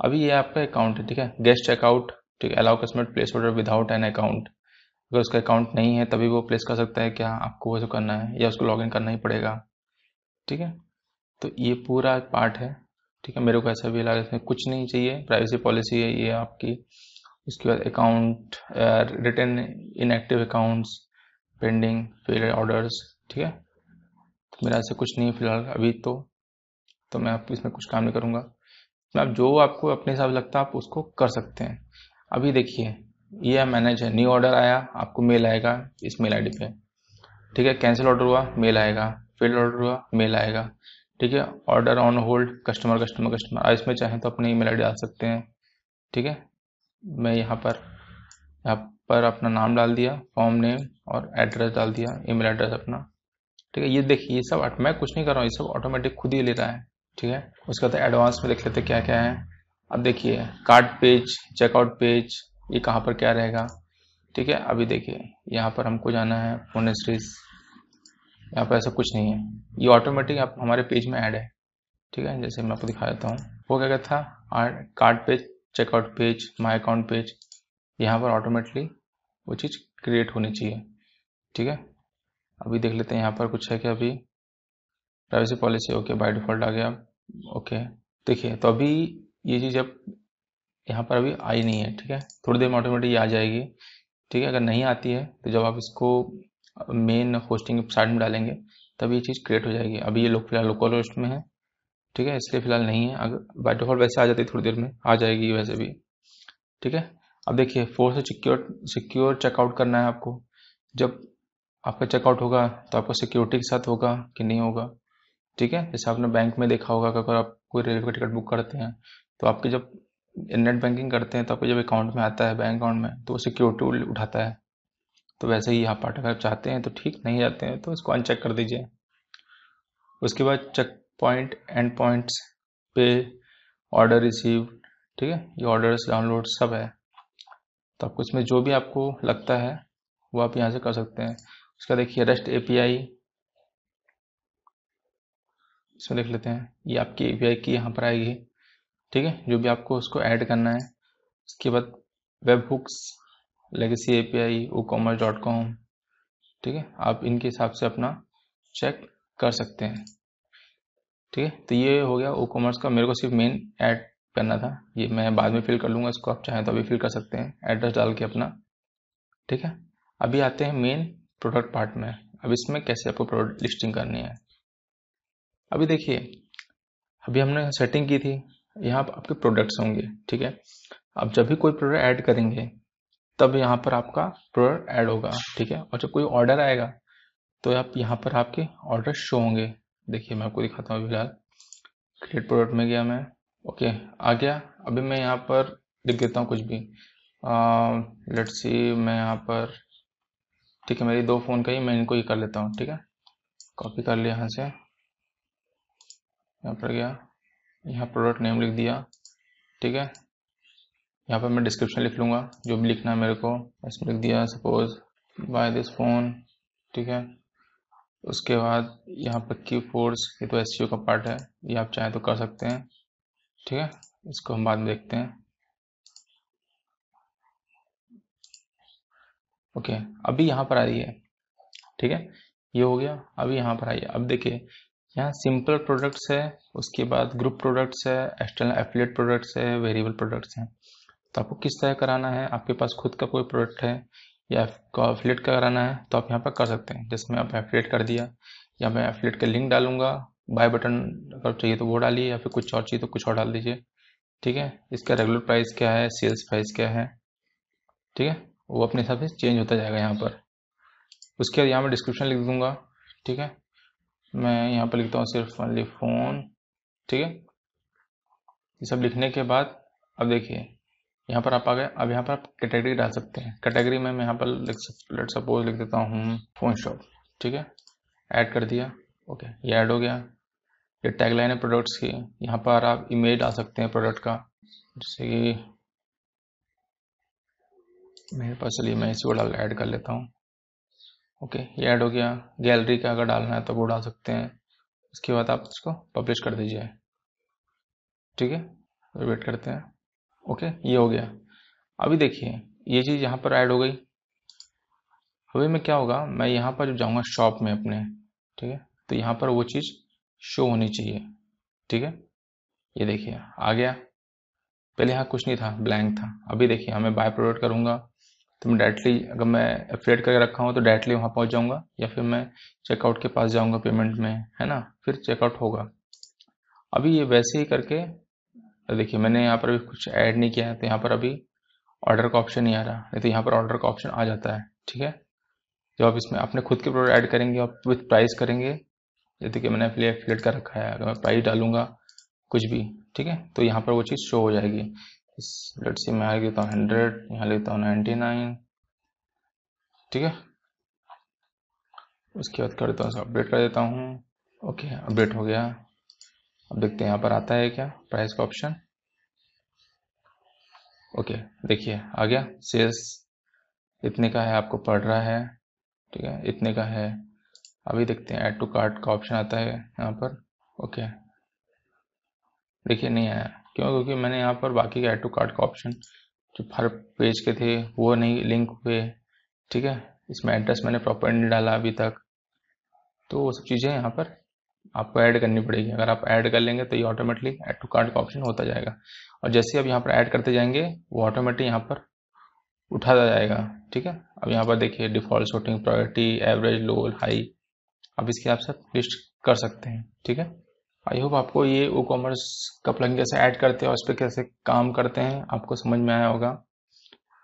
अभी ये आपका अकाउंट है, ठीक है? गेस्ट अकाउंट ठीक है? Allow customer place order without an account अगर उसका अकाउंट नहीं है, तभी वो प्लेस कर सकता है क्या आपको वो करना है, या उसको लॉगिन करना ही पड़ेगा। ठीक है? तो ये पूरा पार्ट है, ठीक है? मेरे को ऐसा भी लगा इसमें कुछ नहीं चाहिए प्राइवेसी पॉलिसी है ये आपकी। उसके बाद account return inactive accounts pending fail orders ठीक है? तो मेरा ऐसा कुछ नहीं फ़िलहाल, अभी तो। तो मैं आप इसमें कुछ काम नहीं करूँगा। मैं आप जो आपको अपने हिसाब लगता है, आप उसको कर सकते हैं। अभी देखिए, ये मैनेज है। न्यू ऑर्डर आया, आपको मेल आएगा इस मेल आई पे। ठीक है? कैंसिल ऑर्डर हुआ मेल आएगा। फेल ऑर्डर हुआ मेल आएगा। ठीक है? Order on hold customer customer customer इसमें चाहें तो अपनी ईमेल आईडी डाल सकते हैं। ठीक है? मैं यहाँ पर यहाँ पर अपना नाम डाल दिया फॉर्म नेम और एड्रेस डाल दिया ईमेल एड्रेस अपना। ठीक है, ये देखिए, ये सब मैं कुछ नहीं कर रहा हूँ, ये सब ऑटोमेटिक खुद ही ले रहा है। ठीक है, उसके बाद एडवांस में देख लेते क्या क्या है। अब देखिए कार्ड पेज चेकआउट पेज ये कहाँ पर क्या रहेगा। ठीक है, अभी देखिए, यहाँ पर हमको जाना है फोनेस्ट्रीज यहाँ पर ऐसा कुछ नहीं है। ये ऑटोमेटिक आप हमारे पेज में ऐड है। ठीक है, जैसे मैं आपको दिखा देता हूँ। वो क्या कहता था cart page checkout page my account page यहाँ पर ऑटोमेटिकली वो चीज़ क्रिएट होनी चाहिए। ठीक है? अभी देख लेते हैं यहाँ पर कुछ है क्या अभी? Privacy policy okay by default आ गया। ओके देखिए तो अभी ये चीज़ अब यहाँ पर अभी आई नहीं है, ठीक है? थोड़ी देर में ऑटोमेटिक आ जाएगी। ठीक है? अगर नहीं आती है तो जब आप इसको मेन होस्टिंग साइड में डालेंगे, तब ये चीज़ क्रिएट हो जाएगी। अभी ये लोग फ़िलहाल लोकल होस्ट में है। ठीक है, इसलिए फ़िलहाल नहीं है। अगर बाय डिफ़ॉल्ट वैसे आ जाती है थोड़ी देर में, आ जाएगी वैसे भी। ठीक है? अब देखिए फोर से सिक्योर सिक्योर चेकआउट करना है आपको। जब आपका चेकआउट होगा तो आपको सिक्योरिटी के साथ होगा कि नहीं होगा। ठीक है? जैसे आपने बैंक में देखा होगा अगर आप कोई रेलवे का टिकट बुक करते हैं तो आपके जब नेट बैंकिंग करते हैं तो आपको जब अकाउंट में आता है बैंक अकाउंट में तो वो सिक्योरिटी उठाता है। तो वैसे ही यहाँ पार्ट अगर चाहते हैं तो ठीक, नहीं जाते हैं तो इसको अनचेक कर दीजिए। उसके बाद check point end points pay order receive ठीक है? ये ऑर्डर्स डाउनलोड सब है। तो आपको इसमें जो भी आपको लगता है, वो आप यहाँ से कर सकते हैं। उसका देखिए रेस्ट एपीआई इसमें देख लेते हैं। ये आपकी एपीआई की यहाँ पर आएगी, ठीक है? जो भी आपको उसको ऐड करना है। उसके बाद web hooks legacy A P I WooCommerce dot com ठीक है? आप इनके हिसाब से अपना चेक कर सकते हैं। ठीक है? तो ये हो गया ओ कॉमर्स का। मेरे को सिर्फ़ मेन ऐड करना था। ये मैं बाद में फिल कर लूँगा इसको। आप चाहें तो अभी फिल कर सकते हैं। एड्रेस डाल के अपना। ठीक है? अभी आते हैं मेन प्रोडक्ट पार्ट में। अब इसमें कैसे आपको प्रोडक्ट लिस्टिंग करनी है? अभी देखिए, अभी हमने सेटिंग की थी। यहाँ पर आपके प्रोडक्ट्स होंगे। ठीक है? अब जब भी कोई प्रोडक्ट ऐड करेंगे, तब यहाँ पर आपका प्रोडक्ट ऐड होगा। ठीक है? और जब कोई ऑर्डर आएगा तो आप यहाँ पर आपके ऑर्डर शो होंगे। देखिए, मैं आपको दिखाता हूँ अभी फ़िलहाल। क्रिएट प्रोडक्ट में गया मैं। ओके आ गया। अभी मैं यहाँ पर लिख देता हूँ कुछ भी। लेट सी मैं यहाँ पर, ठीक है, मेरी दो फ़ोन का ही मैं इनको ही कर लेता हूँ, ठीक है? कॉपी कर लिया यहाँ से। यहाँ पर गया। यहाँ प्रोडक्ट नेम लिख दिया, ठीक है? यहाँ पर मैं डिस्क्रिप्शन लिख लूँगा, जो भी लिखना है मेरे को, इसमें लिख दिया सपोज़ बाय दिस फ़ोन ठीक है? उसके बाद यहाँ पर क्यू फोर्स ये तो एस का पार्ट है, ये आप चाहें तो कर सकते हैं, ठीक है? इसको हम बाद में देखते हैं। ओके अभी यहाँ पर आ रही है, ठीक है? ये हो गया, अभी यहाँ पर आइए। अब देखिए, यहाँ सिंपल प्रोडक्ट्स है, उसके बाद ग्रुप प्रोडक्ट्स है एक्सटर्नल एफिलेट प्रोडक्ट्स है वेरिएबल प्रोडक्ट्स हैं। तो आपको किस तरह कराना है? आपके पास खुद का कोई प्रोडक्ट है या एफिलेट का कराना है तो आप यहाँ पर कर सकते हैं। जैसे मैं आप एफिलेट कर दिया, या मैं एफिलेट का लिंक डालूँगा बाय बटन अगर चाहिए तो वो डालिए, या फिर कुछ और चाहिए तो कुछ और डाल दीजिए। ठीक है? इसका रेगुलर प्राइस क्या है सेल्स प्राइस क्या है? ठीक है? वो अपने हिसाब से चेंज होता जाएगा यहाँ पर। उसके बाद यहाँ पर डिस्क्रिप्शन लिख दूँगा। ठीक है? मैं यहाँ पर लिखता हूँ सिर्फ़ ओनली फ़ोन ठीक है? ये सब लिखने के बाद, अब देखिए यहाँ पर आप आ गए। अब यहाँ पर आप कैटेगरी डाल सकते हैं। कैटेगरी में मैं यहाँ पर लिख लेट सपोज़ लिख देता हूँ फ़ोन शॉप ठीक है? ऐड कर दिया ओके ये ऐड हो गया। ये टैगलाइन है प्रोडक्ट्स की। यहाँ पर आप इमेज डाल सकते हैं प्रोडक्ट का। जैसे कि मेरे पास चलिए, मैं इसी को डाल ऐड कर लेता हूँ। ओके ये ऐड हो गया। गैलरी का अगर डालना है तो वो डाल सकते हैं। उसके बाद आप इसको पब्लिश कर दीजिए। ठीक है? वेट करते हैं। ओके, ये हो गया। अभी देखिए, ये चीज़ यहाँ पर ऐड हो गई। अभी मैं क्या होगा, मैं यहाँ पर जाऊँगा शॉप में अपने, ठीक है? तो यहाँ पर वो चीज़ शो होनी चाहिए, ठीक है? ये देखिए, आ गया। पहले यहाँ कुछ नहीं था ब्लैंक था। अभी देखिए, मैं बाय प्रोडक्ट करूँगा तो मैं डायरेक्टली अगर मैं एफिलेट करके रखा हूँ तो डायरेक्टली वहाँ पहुँच जाऊँगा, या फिर मैं चेकआउट के पास जाऊँगा पेमेंट में, है ना? फिर चेकआउट होगा। अभी ये वैसे ही करके देखिए, मैंने यहाँ पर अभी कुछ ऐड नहीं किया है तो यहाँ पर अभी ऑर्डर का ऑप्शन नहीं आ रहा। नहीं तो यहाँ पर ऑर्डर का ऑप्शन आ जाता है, ठीक है? जब आप इसमें अपने खुद के प्रोडक्ट ऐड करेंगे और विथ प्राइस करेंगे जैसे कि मैंने एफिलिएट एफिलेट कर रखा है, अगर मैं प्राइस डालूँगा कुछ भी, ठीक है? तो यहाँ पर वो चीज़ शो हो जाएगी। लेट से मैं लिख देता हूँ हंड्रेड यहाँ लेता हूँ नाइन्टी नाइन ठीक है? उसके बाद कर देता हूँ अपडेट कर देता हूँ। ओके अपडेट हो गया। अब देखते हैं यहाँ पर आता है क्या? प्राइस का ऑप्शन ओके देखिए, आ गया। सेल्स इतने का है, आपको पड़ रहा है, ठीक है? इतने का है। अभी देखते हैं ऐड टू कार्ट का ऑप्शन आता है यहाँ पर। ओके देखिए, नहीं आया। क्यों? क्योंकि मैंने यहाँ पर बाकी के ऐड टू कार्ट का ऑप्शन जो हर पेज के थे, वो नहीं लिंक हुए, ठीक है? इसमें एड्रेस मैंने प्रॉपर नहीं डाला अभी तक। तो वो सब चीज़ें यहाँ पर। आपको ऐड करनी पड़ेगी। अगर आप ऐड कर लेंगे तो ये ऑटोमेटिकली ऐड टू कार्ड का ऑप्शन होता जाएगा। और जैसे आप यहाँ पर ऐड करते जाएँगे, वो ऑटोमेटिक यहाँ पर उठाता जाएगा। ठीक है? अब यहाँ पर देखिए default shooting priority average low high आप इसके आप सब लिस्ट कर सकते हैं। ठीक है? आई होप आपको ये ओ कॉमर्स का प्लगइन कैसे ऐड करते हैं और उस पर कैसे काम करते हैं, आपको समझ में आया होगा।